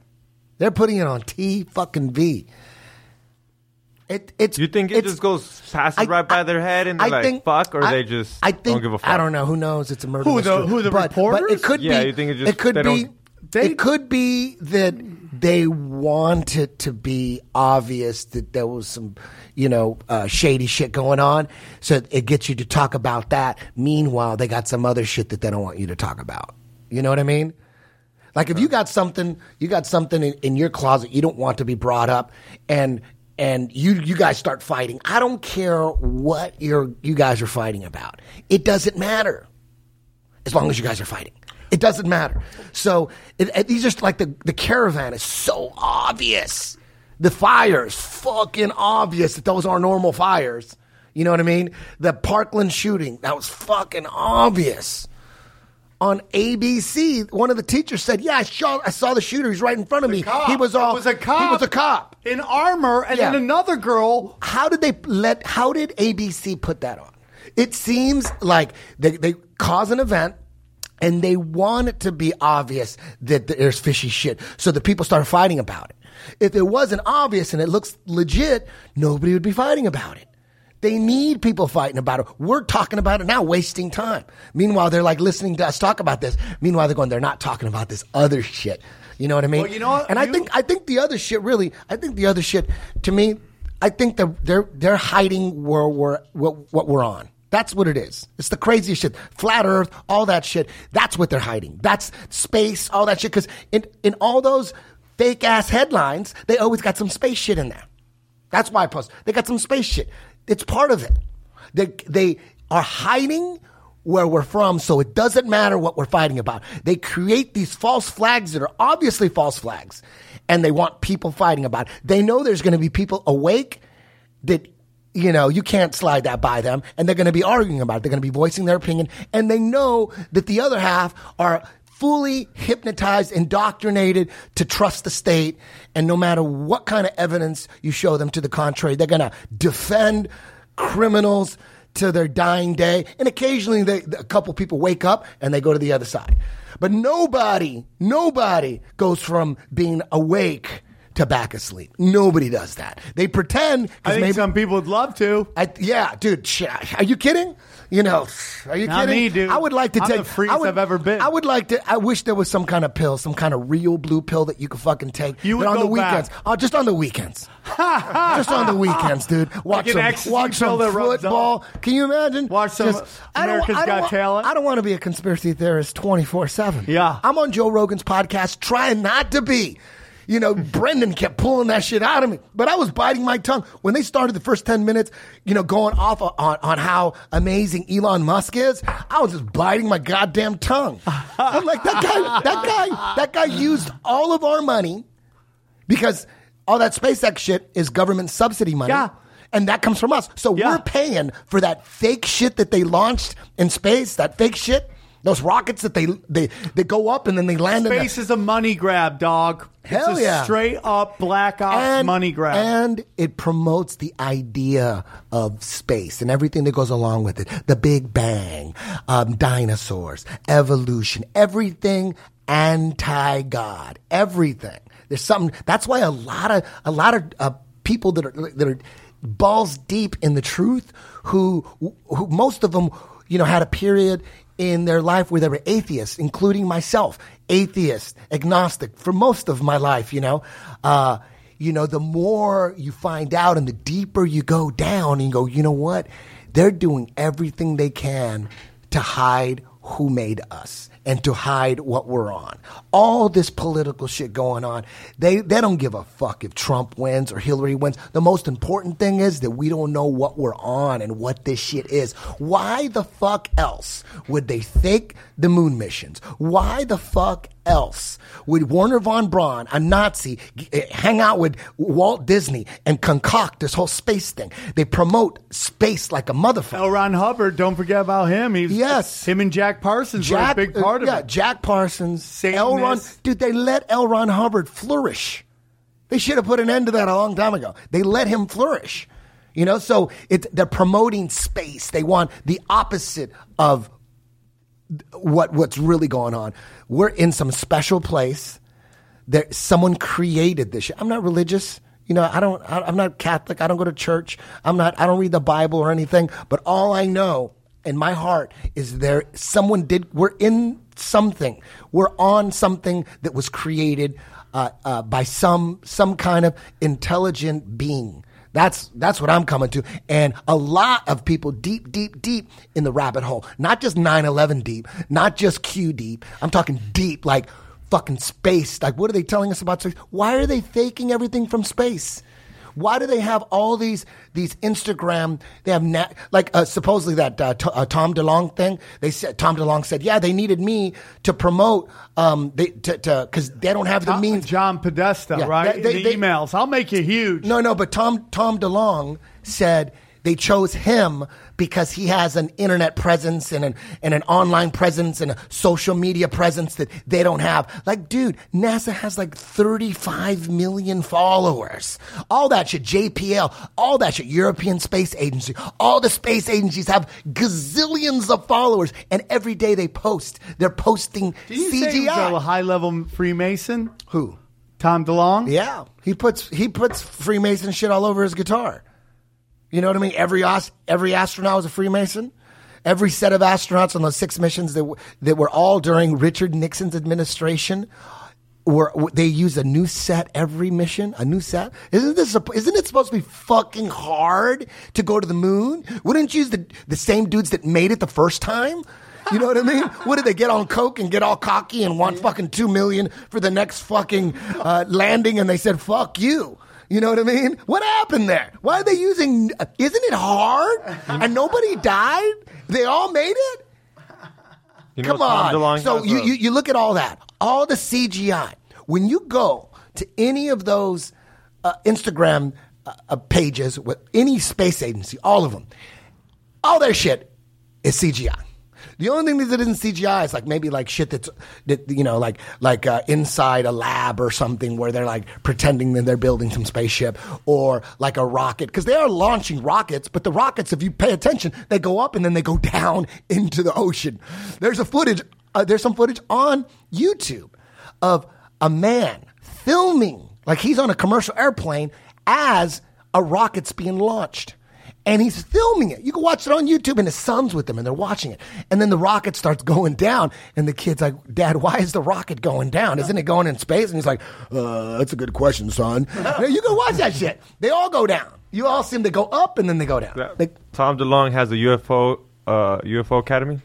They're putting it on T fucking V. It, it's You think it it's- just goes passes I- right by I- their head and they're I like think- fuck, or I- they just I think, don't give a fuck? I don't know. Who knows? It's a murder. Who, the- who, the but, But reporters? it could Yeah, be. you think it just- could they be. don't- They- it could be that they want it to be obvious that there was some, you know, uh, shady shit going on, so it gets you to talk about that. Meanwhile, they got some other shit that they don't want you to talk about. You know what I mean? Like if you got something, you got something in, in your closet you don't want to be brought up, and and you you guys start fighting. I don't care what you're you guys are fighting about. It doesn't matter as long as you guys are fighting. It doesn't matter. So it, it, these are like the the caravan is so obvious. The fires fucking obvious that those are normal fires. You know what I mean? The Parkland shooting that was fucking obvious on ABC, one of the teachers said, "Yeah, I saw, I saw the shooter. He's right in front of me. Cop. He was all It was a cop. He was a cop. in armor, and Yeah. then another girl. How did they let? How did ABC put that on? It seems like they they cause an event." And they want it to be obvious that there's fishy shit. So the people start fighting about it. If it wasn't obvious and it looks legit, nobody would be fighting about it. They need people fighting about it. We're talking about it now, wasting time. Meanwhile, they're like listening to us talk about this. Meanwhile, they're going, they're not talking about this other shit. You know what I mean? Well, you know what? And I think I think the other shit really. I think the other shit to me. I think they're they're they're hiding where we're what, what we're on. That's what it is. It's the craziest shit. Flat Earth, all that shit. That's what they're hiding. That's space, all that shit. Because in in all those fake ass headlines, they always got some space shit in there. That's why I post. They got some space shit. It's part of it. They they are hiding where we're from, so it doesn't matter what we're fighting about. They create these false flags that are obviously false flags, and they want people fighting about. It. They know there's going to be people awake that you know you can't slide that by them, and they're going to be arguing about it. They're going to be voicing their opinion, and they know that the other half are fully hypnotized, indoctrinated to trust the state. And no matter what kind of evidence you show them to the contrary, they're going to defend criminals to their dying day. And occasionally they, a couple people wake up and they go to the other side. But nobody, nobody goes from being awake to back asleep. Nobody does that. They pretend. I think maybe, some people would love to. I, yeah, dude. Shit, are you kidding? You know, are you Not kidding? me, dude. I would like to I'm take the freest I would, I've ever been. I would like to. I wish there was some kind of pill, some kind of real blue pill that you could fucking take. You would on go the weekends. back. Oh, just on the weekends. just on the weekends, dude. Watch an some, watch some football. Can you imagine? Watch some I don't- I don't Got Talent. I don't want to be a conspiracy theorist twenty four seven. Yeah. I'm on Joe Rogan's podcast, trying not to be. You know, Brendan kept pulling that shit out of me, but I was biting my tongue when they started the first ten minutes. You know, going off on on how amazing Elon Musk is. I was just biting my goddamn tongue. I'm like that guy. That guy. That guy used all of our money because all that SpaceX shit is government subsidy money. Yeah. And that comes from us. So Yeah. we're paying for that fake shit that they launched in space, that fake shit, those rockets that they they, they go up and then they land in. Space in is a money grab, dog. Hell it's a yeah. straight up black ops and, money grab. And it promotes the idea of space and everything that goes along with it. The Big Bang, um, dinosaurs, evolution, everything anti God, everything. There's something. That's why a lot of a lot of uh, people that are that are balls deep in the truth, who who most of them, you know, had a period in their life where they were atheists, including myself, atheist, agnostic for most of my life. You know, uh, you know, the more you find out and the deeper you go down, and you go, you know what, they're doing everything they can to hide who made us and to hide what we're on. All this political shit going on, they, they don't give a fuck if Trump wins or Hillary wins. The most important thing is that we don't know what we're on and what this shit is. Why the fuck else would they fake the moon missions? Why the fuck else would Wernher von Braun, a Nazi, hang out with Walt Disney and concoct this whole space thing? They promote space like a motherfucker. L. Ron Hubbard, don't forget about him. He's Yes. him and Jack Parsons were a big uh, part of yeah, it. Jack Parsons, Satanist. L. Ron, dude, they let L. Ron Hubbard flourish. They should have put an end to that a long time ago. They let him flourish. You know, so it, they're promoting space. They want the opposite of what what's really going on. We're in some special place. There, someone created this. I'm not religious. You know, I don't. I, I'm not Catholic. I don't go to church. I'm not. I don't read the Bible or anything. But all I know in my heart is there. Someone did. We're in something. We're on something that was created uh, uh, by some some kind of intelligent being. That's that's what I'm coming to. And a lot of people deep, deep, deep in the rabbit hole. Not just 9-11 deep, not just Q deep. I'm talking deep, like fucking space. Like what are they telling us about space? Why are they faking everything from space? Why do they have all these these Instagram? They have na- like uh, supposedly that uh, t- uh, Tom DeLonge thing. They said Tom DeLonge said, yeah, they needed me to promote um they to because they don't have the Tom- means. John Podesta, Yeah, right? they- they- the they- emails. I'll make you huge. No, no, but Tom Tom DeLonge said they chose him because he has an internet presence and an and an online presence and a social media presence that they don't have. Like, dude, NASA has like 35 million followers. All that shit, JPL, all that shit, European Space Agency, all the space agencies have gazillions of followers, and every day they post. They're posting Did you say a high level Freemason? Who? Tom DeLonge? Yeah, he puts he puts Freemason shit all over his guitar. You know what I mean? Every os- every astronaut was a Freemason. Every set of astronauts on those six missions that w- that were all during Richard Nixon's administration were they use a new set every mission, a new set. Isn't this a, isn't it supposed to be fucking hard to go to the moon? Wouldn't you use the the same dudes that made it the first time? You know what I mean? What did they get on coke and get all cocky and want fucking two million for the next fucking uh, landing? And they said, "Fuck you." You know what I mean? What happened there? Why are they using? Isn't it hard? And nobody died. They all made it. You know, Come on. So you, you you look at all that, all the CGI. When you go to any of those uh, Instagram uh, uh, pages with any space agency, all of them, all their shit is CGI. The only thing that isn't CGI is like maybe like shit that's that you know like like uh, inside a lab or something where they're like pretending that they're building some spaceship or like a rocket because they are launching rockets, but the rockets, if you pay attention, they go up and then they go down into the ocean. There's a footage. Uh, there's some footage on YouTube of a man filming like he's on a commercial airplane as a rocket's being launched and he's filming it. You can watch it on YouTube, and his son's with him, and they're watching it. And then the rocket starts going down, and the kid's like, "Dad, why is the rocket going down? Isn't it going in space?" And he's like, uh, "That's a good question, son." Now, you can watch that shit. They all go down. You all seem to go up, and then they go down. that- Like, Tom DeLonge has a UFO uh, UFO Academy.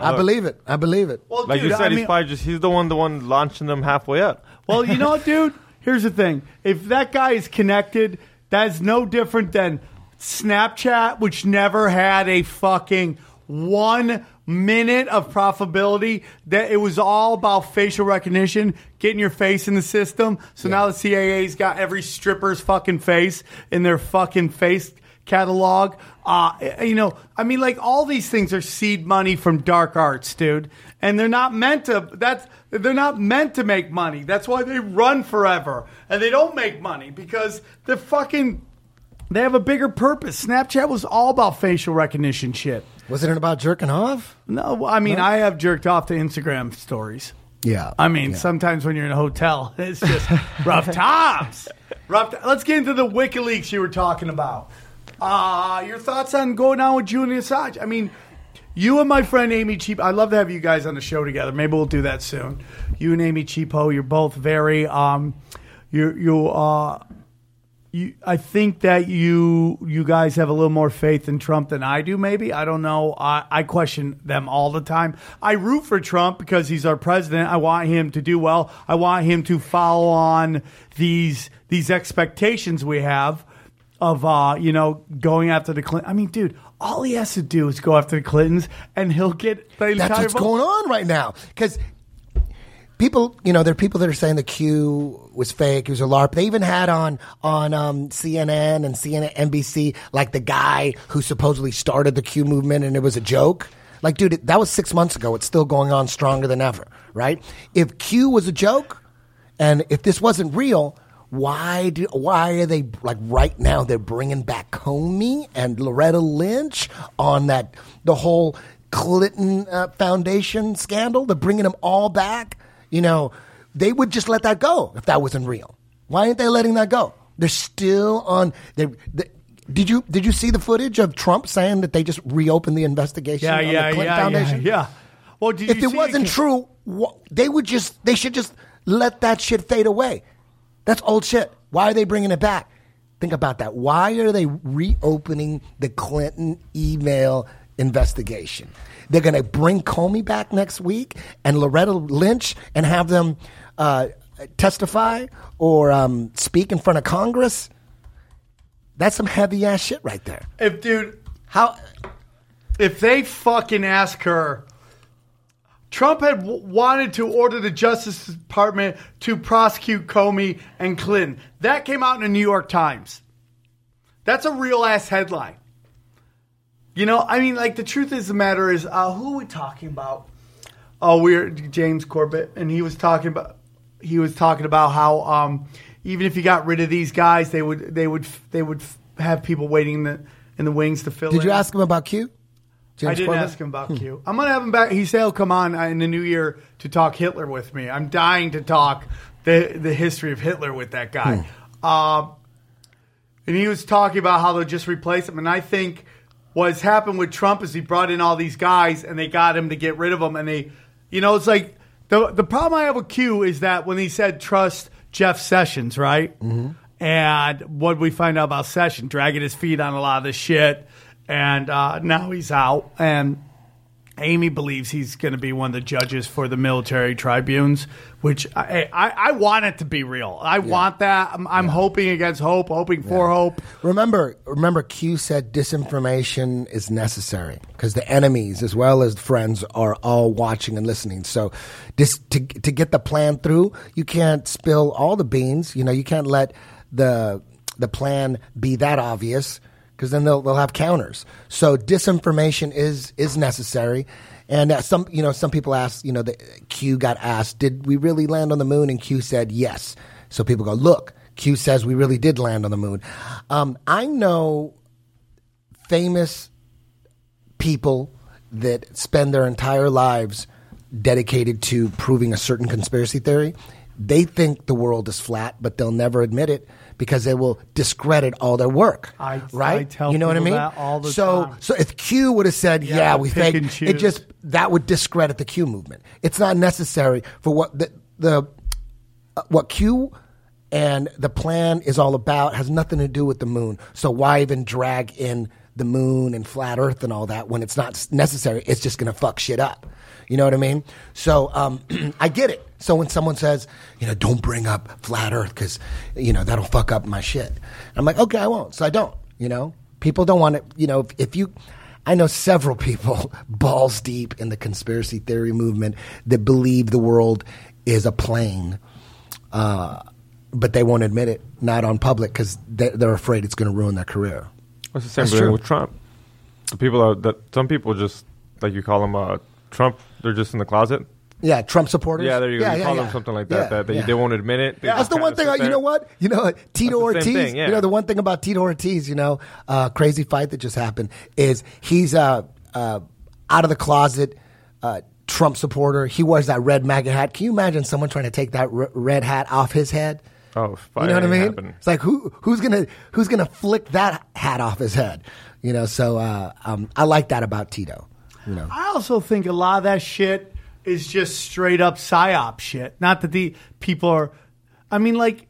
I believe it. I believe it. Well, Like dude, you said, I he's mean- probably just he's the one the one launching them halfway up. Well, you know what, dude? Here's the thing. If that guy is connected, that's no different than Snapchat, which never had a fucking one minute of profitability. That it was all about facial recognition, getting your face in the system. So now the CAA's got every stripper's fucking face in their fucking face catalog. Uh, you know, I mean, like all these things are seed money from dark arts, dude, and they're not meant to. That's they're not meant to make money. That's why they run forever, and they don't make money because they're fucking. They have a bigger purpose. Snapchat was all about facial recognition shit. Wasn't it about jerking off? No, I mean, I have jerked off to Instagram stories. Yeah. I mean, sometimes when you're in a hotel, it's just rough times. Rough. T- Let's get into the WikiLeaks you were talking about. Uh, your thoughts on going on with Julian Assange? I mean, you and my friend Amy Cheap. I'd love to have you guys on the show together. Maybe we'll do that soon. You and Amy Cheapo, you're both very. Um, you you uh, you, I think that you you guys have a little more faith in Trump than I do. Maybe I don't know. I, I question them all the time. I root for Trump because he's our president. I want him to do well. I want him to follow on these these expectations we have of uh, you know going after the Clinton. I mean, dude, all he has to do is go after the Clintons, and he'll get the That's entire what's vote. going on right now. Because people, you know, there are people that are saying the Q was fake. It was a LARP. They even had on on um, CNN and CNN, NBC, like the guy who supposedly started the Q movement, and it was a joke. Like, dude, it- that was six months ago. It's still going on stronger than ever, right? If Q was a joke, and if this wasn't real, why do why are they like right now? They're bringing back Comey and Loretta Lynch on that the whole Clinton uh, Foundation scandal. They're bringing them all back. You know, they would just let that go if that wasn't real. Why aren't they letting that go? They're still on. They, they, did you did you see the footage of Trump saying that they just reopened the investigation? Yeah, on yeah, the Clinton yeah, yeah, yeah. Well, did if you it see wasn't it? true, they would just they should just let that shit fade away. That's old shit. Why are they bringing it back? Think about that. Why are they reopening the Clinton email investigation? They're going to bring Comey back next week and Loretta Lynch and have them uh, testify or um, speak in front of Congress. That's some heavy ass shit right there. If dude, How? if they fucking ask her, Trump had w- wanted to order the Justice Department to prosecute Comey and Clinton. That came out in the New York Times. That's a real ass headline. You know, I mean, like the truth is the matter is, uh, who are we talking about? Oh, we're James Corbett, and he was talking about he was talking about how um, even if you got rid of these guys, they would they would they would have people waiting in the in the wings to fill. Did you ask him about Q? James I didn't Corbett? ask him about Q. I'm gonna have him back. He said he'll come on uh, in the new year to talk Hitler with me. I'm dying to talk the the history of Hitler with that guy. Um, and he was talking about how they'll just replace him. And I think what's happened with Trump is he brought in all these guys and they got him to get rid of them. And they, you know, it's like the the problem I have with Q is that when he said trust Jeff Sessions, right? And what we find out about Sessions dragging his feet on a lot of this shit, and uh, now he's out and. Amy believes he's going to be one of the judges for the military tribunes, which I, I, I want it to be real. I want that. I'm, I'm hoping against hope, hoping for hope. Remember, remember, Q said disinformation is necessary because the enemies as well as friends are all watching and listening. So, this to to get the plan through, you can't spill all the beans. You know, you can't let the the plan be that obvious because then they'll they'll have counters. So, disinformation is is necessary. And uh, some, you know, some people ask, you know, the Q got asked, did we really land on the moon? And Q said yes. So people go, look, Q says we really did land on the moon. Um, I know famous people that spend their entire lives dedicated to proving a certain conspiracy theory. They think the world is flat, but they'll never admit it because they will discredit all their work. I- right? I tell you know what I mean? all the so, time. so if Q would have said, Yeah, "Yeah, we think," it just that would discredit the Q movement. It's not necessary for what the the uh, what Q and the plan is all about has nothing to do with the moon. So why even drag in the moon and flat Earth and all that when it's not necessary? It's just going to fuck shit up. You know what I mean? So um, I get it. So when someone says, you know, don't bring up flat Earth because you know that'll fuck up my shit, I'm like, okay, I won't. So I don't. You know, people don't want to. You know, if, if you. I know several people balls deep in the conspiracy theory movement that believe the world is a plane uh, but they won't admit it, not on public, because they, they're afraid it's going to ruin their career. What's the same That's thing true. with Trump? The people are, that some people just like you call them uh, Trump. They're just in the closet. Yeah, Trump supporters. Yeah, there you go. Yeah, you yeah, call yeah. them something like Yeah, that. that they, yeah. they won't admit it. They That's the one thing. I, you know what? You know Tito That's the same Ortiz. thing, yeah. You know the one thing about Tito Ortiz. You know, uh, crazy fight that just happened is he's uh, uh, out of the closet. Uh, Trump supporter. He wears that red MAGA hat. Can you imagine someone trying to take that r- red hat off his head? Oh, You know what I mean? happening. It's like who who's gonna who's gonna flick that hat off his head? You know. So uh, um, I like that about Tito. You know. I also think a lot of that shit is just straight up psyop shit. Not that the people are. I mean, like,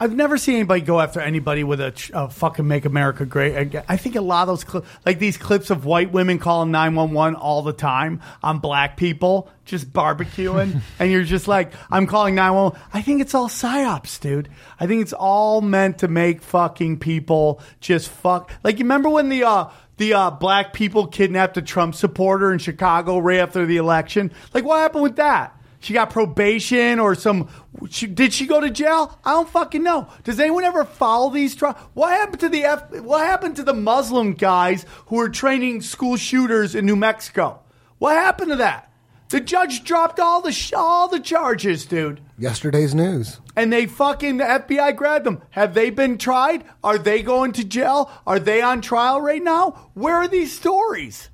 I've never seen anybody go after anybody with a, a fucking "Make America Great." Again. I think a lot of those, like these clips of white women calling nine one one all the time on black people just barbecuing, and you're just like, "I'm calling nine one one." I think it's all psyops, dude. I think it's all meant to make fucking people just fuck. Like, you remember when the uh, the uh, black people kidnapped a Trump supporter in Chicago right after the election? Like, what happened with that? She got probation or some. She, did she go to jail? I don't fucking know. Does anyone ever follow these trials? What happened to the F, What happened to the Muslim guys who were training school shooters in New Mexico? What happened to that? The judge dropped all the all the charges, dude. Yesterday's news. And they fucking the FBI grabbed them. Have they been tried? Are they going to jail? Are they on trial right now? Where are these stories?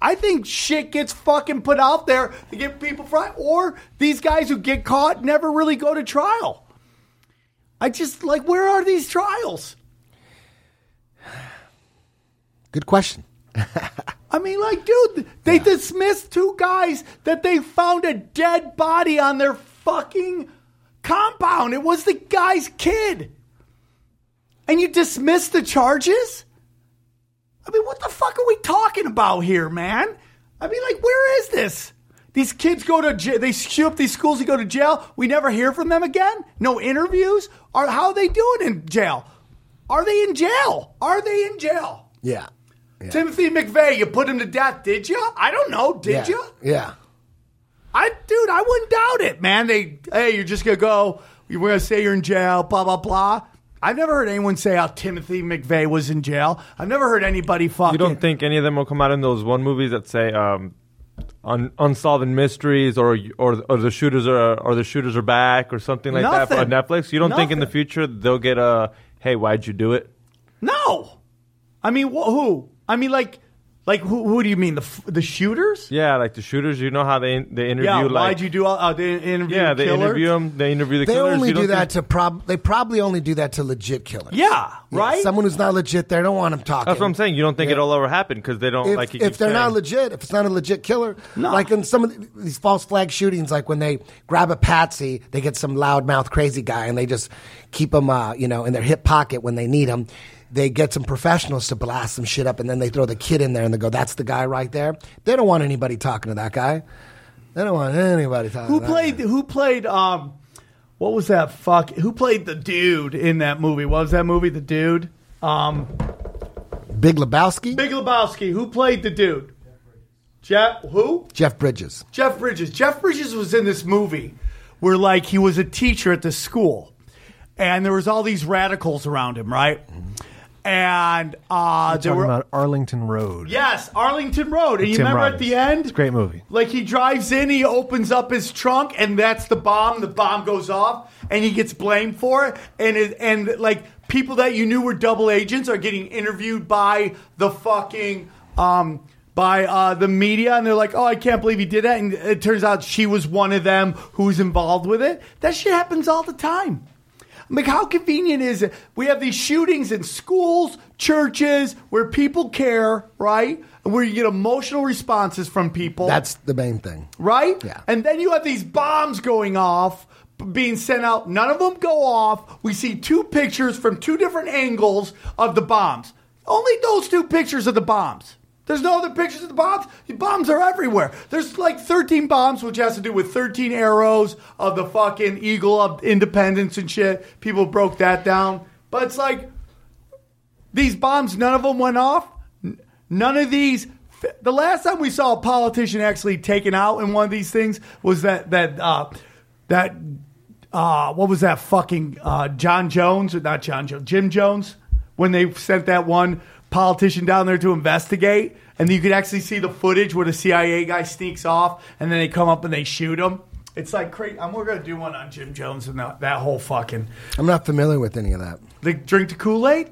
I think shit gets fucking put out there to get people fried, or these guys who get caught never really go to trial. I just like, where are these trials? Good question. I mean, like, dude, they dismissed two guys that they found a dead body on their fucking compound. It was the guy's kid. And you dismissed the charges? I mean, what the fuck are we talking about here, man? I mean, like, where is this? These kids go to jail. They shoot up these schools. They go to jail. We never hear from them again. No interviews. Or how are they doing in jail? Are they in jail? Are they in jail? Yeah. Timothy McVeigh, you put him to death, did you? I don't know. Did yeah. you? Yeah. I, dude, I wouldn't doubt it, man. They, hey, you're just gonna go. We're gonna say you're in jail. Blah blah blah. I've never heard anyone say how Timothy McVeigh was in jail. I've never heard anybody fucking. You don't think any of them will come out in those one movies that say um, un- unsolved mysteries or or or the shooters are or the shooters are back or something like that on Netflix? You don't think in the future they'll get a hey, why'd you do it? No. I mean, wh- who? I mean, like, like who? Who do you mean? The f- the shooters? Yeah, like the shooters. You know how they they interview Yeah. like why'd you do? all- Uh, they interview. yeah they killer? interview them. They interview the They killers. only You don't that think- to prob. They probably only do that to legit killers. Yeah. Yeah, Right. Someone who's not legit, they don't want them talking. That's what I'm saying. You don't think Yeah. it'll ever happen because they don't If, like. you if keep they're not saying. legit, if it's not a legit killer, No. like in some of these false flag shootings, like when they grab a patsy, they get some loudmouth crazy guy, and they just keep him, uh, you know, in their hip pocket when they need him. They get some professionals to blast some shit up, and then they throw the kid in there, and they go, "That's the guy right there." They don't want anybody talking to that guy. They don't want anybody talking. Who to that played? guy. Who played? Um, what was that? Fuck. Who played the dude in that movie? What was that movie? The dude. Um, Big Lebowski, Big Lebowski. Who played the dude? Jeff. Who? Jeff Bridges. Jeff Bridges. Jeff Bridges was in this movie where like he was a teacher at the school, and there was all these radicals around him, right? And uh, there Talking were about Arlington Road. yes, Arlington Road, and you Tim remember at the end, It's a great movie. Like he drives in, he opens up his trunk, and that's the bomb. The bomb goes off, and he gets blamed for it. And it, and like people that you knew were double agents are getting interviewed by the fucking um by uh, the media, and they're like, "Oh, I can't believe he did that." And it turns out she was one of them who's involved with it. That shit happens all the time. I'm like, how convenient is it? We have these shootings in schools, churches, where people care, right? And where you get emotional responses from people That's the main thing. right? Yeah. And then you have these bombs going off, being sent out. None of them go off. We see two pictures from two different angles of the bombs. Only those two pictures of the bombs. There's no other pictures of the bombs. The bombs are everywhere. There's like 13 bombs, which has to do with 13 arrows of the fucking Eagle of Independence and shit. People broke that down. But it's like, these bombs, none of them went off. None of these. The last time we saw a politician actually taken out in one of these things was that that uh, that uh, what was that fucking uh, John Jones or not John Jones Jim Jones when they sent that one politician down there to investigate and you could actually see the footage where the CIA guy sneaks off and then they come up and they shoot him. It's like crazy. I'm, we're gonna do one on Jim Jones and that, that whole fucking I'm not familiar with any of that. the drink the Kool Aid.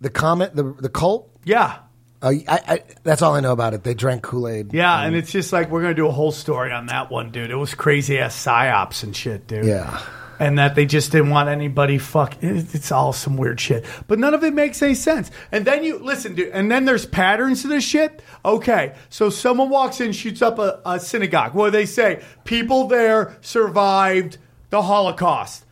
The comet, the the cult. Yeah, Uh, I, I, that's all I know about it. They drank Kool Aid. Yeah, and it's just like we're gonna do a whole story on that one, dude. It was crazy ass psyops and shit, dude. Yeah. And that they just didn't want anybody fuck. it- It's all some weird shit, but none of it makes any sense. And then you listen, dude. And then there's patterns to this shit. Okay, so someone walks in, shoots up a, a synagogue. What do they say? People there survived the Holocaust.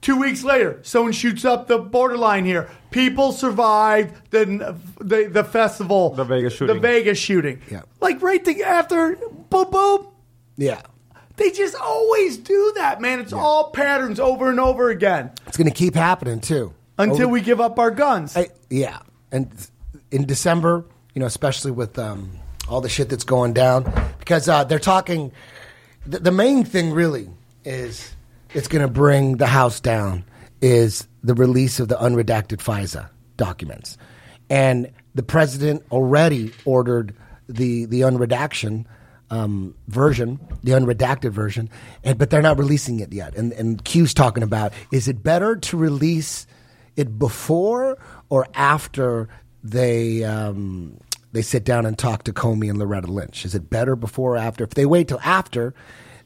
Two weeks later, someone shoots up the borderline here. People survived the the, the festival, The Vegas shooting, the. Vegas shooting. Yeah. Like right the, after, boom, boom. Yeah. They just always do that, man. It's all patterns over and over again It's going to keep happening too. until Over- we give up our guns. I, yeah. And in December, you know, especially with um, all the shit that's going down, because uh, they're talking. The, the main thing really is it's going to bring the house down is the release of the unredacted FISA documents, and the president already ordered the the unredaction um, version, the unredacted version, and but they're not releasing it yet. And and Q's talking about is it better to release it before or after they um, they sit down and talk to Comey and Loretta Lynch? Is it better before or after? If they wait till after,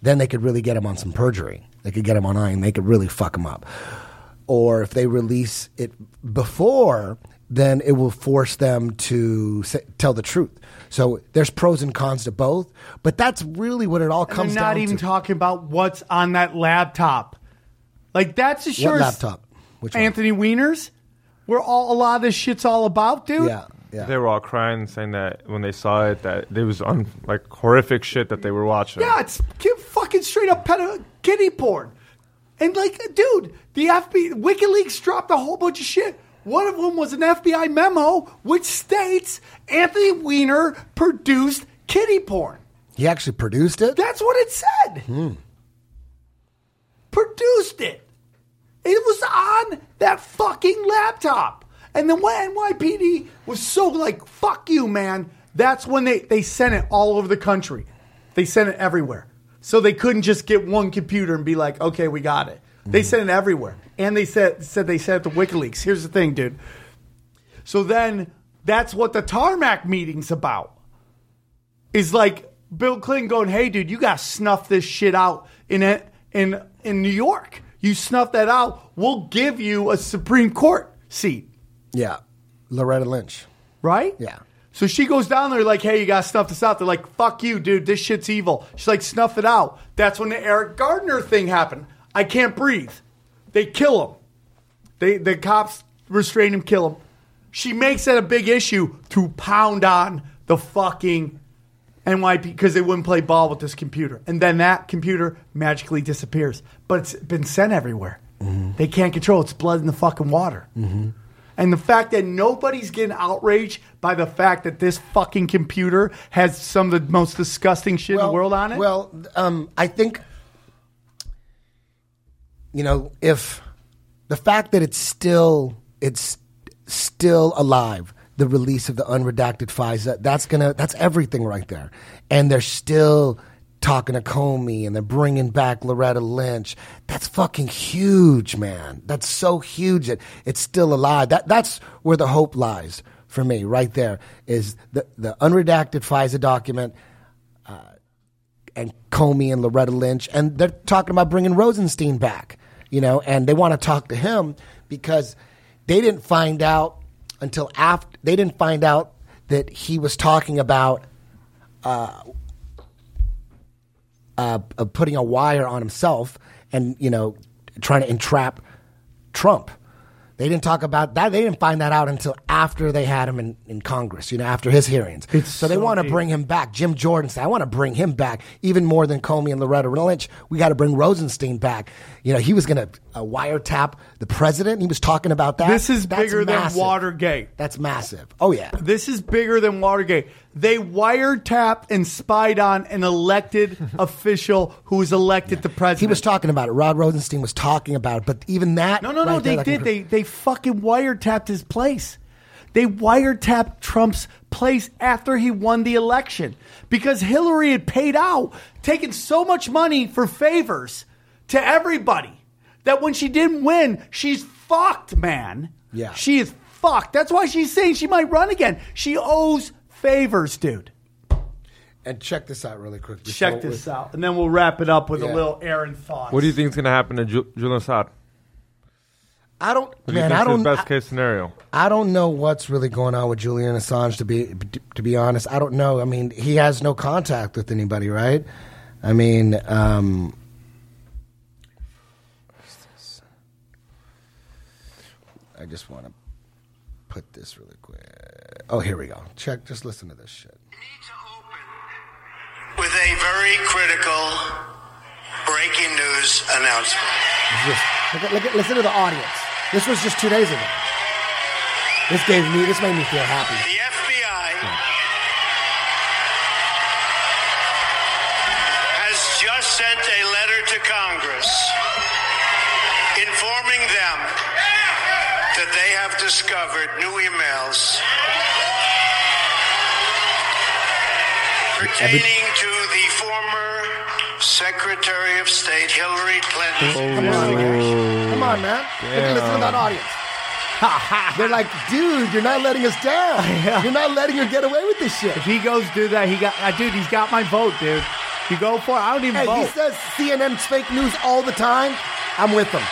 then they could really get him on some perjury. They could get him on iron. They could really fuck him up. Or if they release it before, then it will force them to say, tell the truth. So there's pros and cons to both, but that's really what it all And they're comes not down even to. talking about what's on that laptop. Like that's the sure laptop? Which one? Anthony Weiner's. Where all a lot of this shit's all about, dude. Yeah, yeah. They were all crying, saying that when they saw it, that it was un, like horrific shit that they were watching. Yeah, it's ki- fucking straight up pedo- kitty uh, porn. And like, dude, the FBI, WikiLeaks dropped a whole bunch of shit. One of them was an FBI memo which states Anthony Weiner produced kitty porn. He actually produced it. That's what it said. Hmm. Produced it. It was on that fucking laptop. And then when NYPD was so like, fuck you, man, that's when they, they sent it all over the country. They sent it everywhere. So they couldn't just get one computer and be like, okay, we got it. They sent it everywhere. And they said, said they sent it to WikiLeaks. Here's the thing, dude. So then that's what the tarmac meeting's about is like Bill Clinton going, "Hey, dude, you got to snuff this shit out in a, in in New York. You snuff that out, we'll give you a Supreme Court seat, Yeah, Loretta Lynch. right? Yeah. So she goes down there like, "Hey, you got to snuff this out." They're like, "Fuck you, dude. This shit's evil." She's like, "Snuff it out." That's when the Eric Gardner thing happened. I can't breathe. They kill him. They the cops restrain him, kill him. She makes it a big issue to pound on the fucking NYP because they wouldn't play ball with this computer, and then that computer magically disappears. But it's been sent everywhere. They can't control. it. It's blood in the fucking water. And the fact that nobody's getting outraged by the fact that this fucking computer has some of the most disgusting shit in the world on it. Well, um, I think you know if the fact that it's still it's still alive, the release of the unredacted FISA, that's gonna that's everything right there, and they're still talking to Comey and they're bringing back Loretta Lynch. That's fucking huge, man. That's so huge that it's still alive. That that's where the hope lies for me, right there. Is the the unredacted FISA document uh, and Comey and Loretta Lynch, and they're talking about bringing Rosenstein back, you know, and they want to talk to him because they didn't find out until after they didn't find out that he was talking about uh, uh, putting a wire on himself and you know trying to entrap Trump. They didn't talk about that. They didn't find that out until after they had him in, in Congress, you know, after his hearings. It's so they so want to bring him back. Jim Jordan said, I want to bring him back even more than Comey and Loretta Lynch. We got to bring Rosenstein back. You know, he was going to uh, wiretap the president. He was talking about that. this is That's bigger massive. than Watergate. That's massive. Oh, yeah. This is bigger than Watergate. They wiretapped and spied on an elected official who was elected to president. He was talking about it. Rod Rosenstein was talking about it. But even that. No, no, no. right they there, that did. They they fucking wiretapped his place. They wiretapped Trump's place after he won the election because Hillary had paid out, taken so much money for favors to everybody that when she didn't win, she's fucked, man. Yeah. She is fucked. That's why she's saying she might run again. She owes favors, dude. And check this out really quick. before Check we- this out. And then we'll wrap it up with Yeah. a little Aaron thoughts. What do you think is going to happen to Ju- Julian Assad? I don't, What do you man. think's I don't. his best I- case scenario? I don't know what's really going on with Julian Assange. To be to be honest, I don't know. I mean, he has no contact with anybody, right? I mean, um, I just want to put this really quick. Oh, here we go. Check. Just listen to this shit. need to open with a very critical breaking news announcement. Just look at, look at, listen to the audience. This was just two days ago. This gave me. This made me feel happy. The FBI has just sent a letter to Congress informing them that they have discovered new emails pertaining to the former Secretary of State Hillary Clinton. Come on, man. Come on, man. Look, listen to that audience. They're like, dude, you're not letting us down. You're not letting her get away with this shit. If he goes do that, he got uh, dude. He's got my vote, dude. You go for it. I don't even Hey, vote, he says CNN's fake news all the time. I'm with him.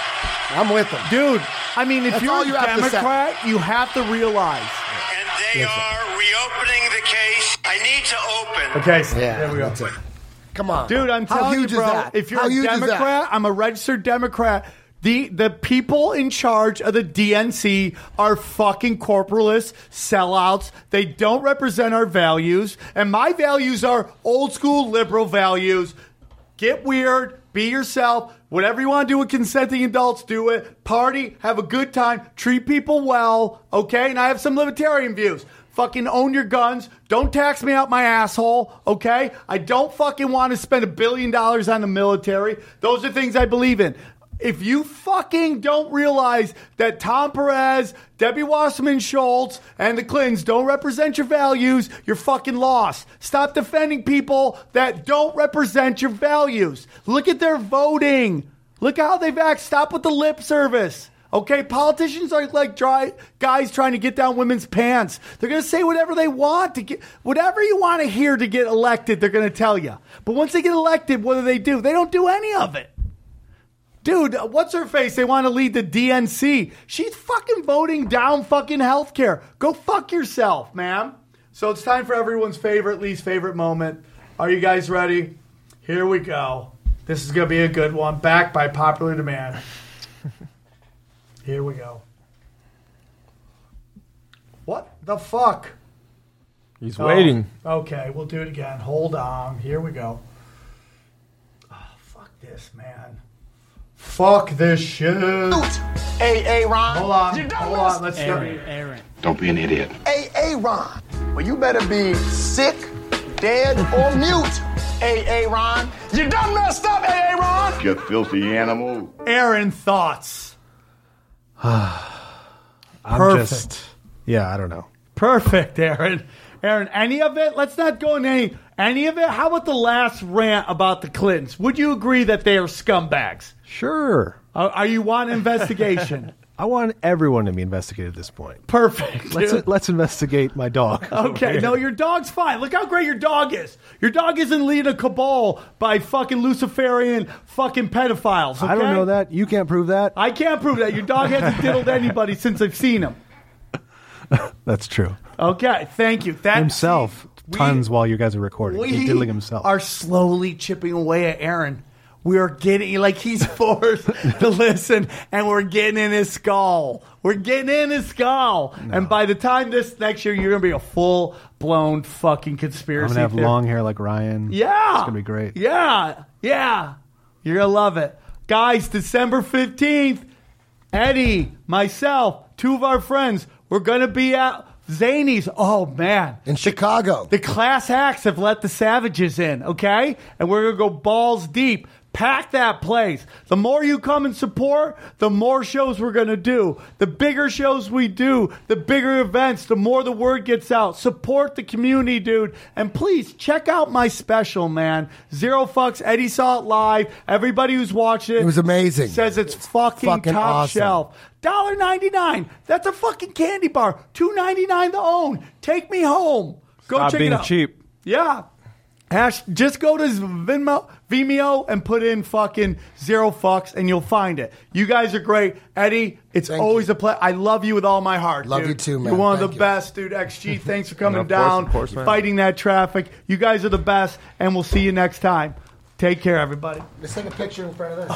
I'm with him. dude. I mean, if That's you're all a you have. Democrat, you have to realize. And they are reopening the case. I need to open. Okay, so Yeah, there we go. that's. Come on, Dude, I'm How telling huge you, bro. that? If you're How a huge is that? Democrat, I'm a registered Democrat. The the people in charge of the DNC are fucking corporalists, sellouts. They don't represent our values, and my values are old school liberal values. Get weird, be yourself. Whatever you want to do with consenting adults, do it. Party, have a good time, treat people well, okay? And I have some libertarian views. Fucking own your guns. Don't tax me out my asshole, okay? I don't fucking want to spend a billion dollars on the military. Those are things I believe in. If you fucking don't realize that Tom Perez, Debbie Wasserman Schultz, and the Clintons don't represent your values, you're fucking lost. Stop defending people that don't represent your values. Look at their voting. Look how they've acted. Stop with the lip service. Okay, politicians are like dry guys trying to get down women's pants. They're going to say whatever they want to get whatever you want to hear to get elected. They're going to tell you. But once they get elected, what do they do? They don't do any of it. Dude, uh, what's her face? They want to lead the DNC. She's fucking voting down fucking healthcare. Go fuck yourself, ma'am. So it's time for everyone's favorite, least favorite moment. Are you guys ready? Here we go. This is going to be a good one. Backed by popular demand. Here we go. What the fuck? He's Oh, waiting. Okay, we'll do it again. Hold on. Here we go. Oh, fuck this, man. Fuck this shit. Hey, hey, Ron. Hold on. Hold on. Let's Aaron, go. Aaron. Don't be an idiot. Hey, hey, Ron. Well, you better be sick, dead, or mute. Hey, hey, Ron. You done messed up, hey, hey, Ron. You filthy animal. Aaron, thoughts? I'm Perfect. just, yeah, I don't know. Perfect, Aaron. Aaron, any of it? Let's not go in any any of it. How about the last rant about the Clintons? Would you agree that they are scumbags? Sure. Are, are you want investigation? I want everyone to be investigated at this point. Perfect. Let's dude. let's investigate my dog. Okay, no, your dog's fine. Look how great your dog is. Your dog isn't leading a cabal by fucking Luciferian fucking pedophiles. I don't know that. You can't prove that. I can't prove that. Your dog hasn't diddled anybody since I've seen him. That's true. Okay, thank you. That Himself, we- tons while you guys are recording. He's diddling himself. are slowly chipping away at Aaron. We're getting like he's forced to listen, and we're getting in his skull. We're getting in his skull, and by the time this next year, you're gonna be a full blown fucking conspiracy I'm conspiracy. gonna have theory. long hair like Ryan. Yeah. it's gonna be great. Yeah. Yeah. You're going to love it. Guys, December 15th, Eddie, myself, two of our friends, we're going to be at Zanies. Oh, man. in Chicago. The class acts have let the savages in, okay? And we're going to go balls deep. Pack that place. The more you come and support, the more shows we're going to do. The bigger shows we do, the bigger events, the more the word gets out. Support the community, dude. And please check out my special, man. Zero fucks. Eddie saw it live. Everybody who's watched it, It was amazing. Says it's fucking, Fucking top awesome. shelf. Dollar ninety nine. That's a fucking candy bar. Two ninety nine to own. Take me home. Go Stop check being it out. cheap. Yeah. Hash, just go to Venmo, Vimeo and put in fucking zero fucks and you'll find it. You guys are great. Eddie, it's Thank always you. a pleasure. I love you with all my heart. Love dude. you too, man. You're one of the you. best, dude. XG, thanks for coming Of course, down, of course, fighting that traffic. You guys are the best, and we'll see you next time. Take care, everybody. Let's take a picture in front of this.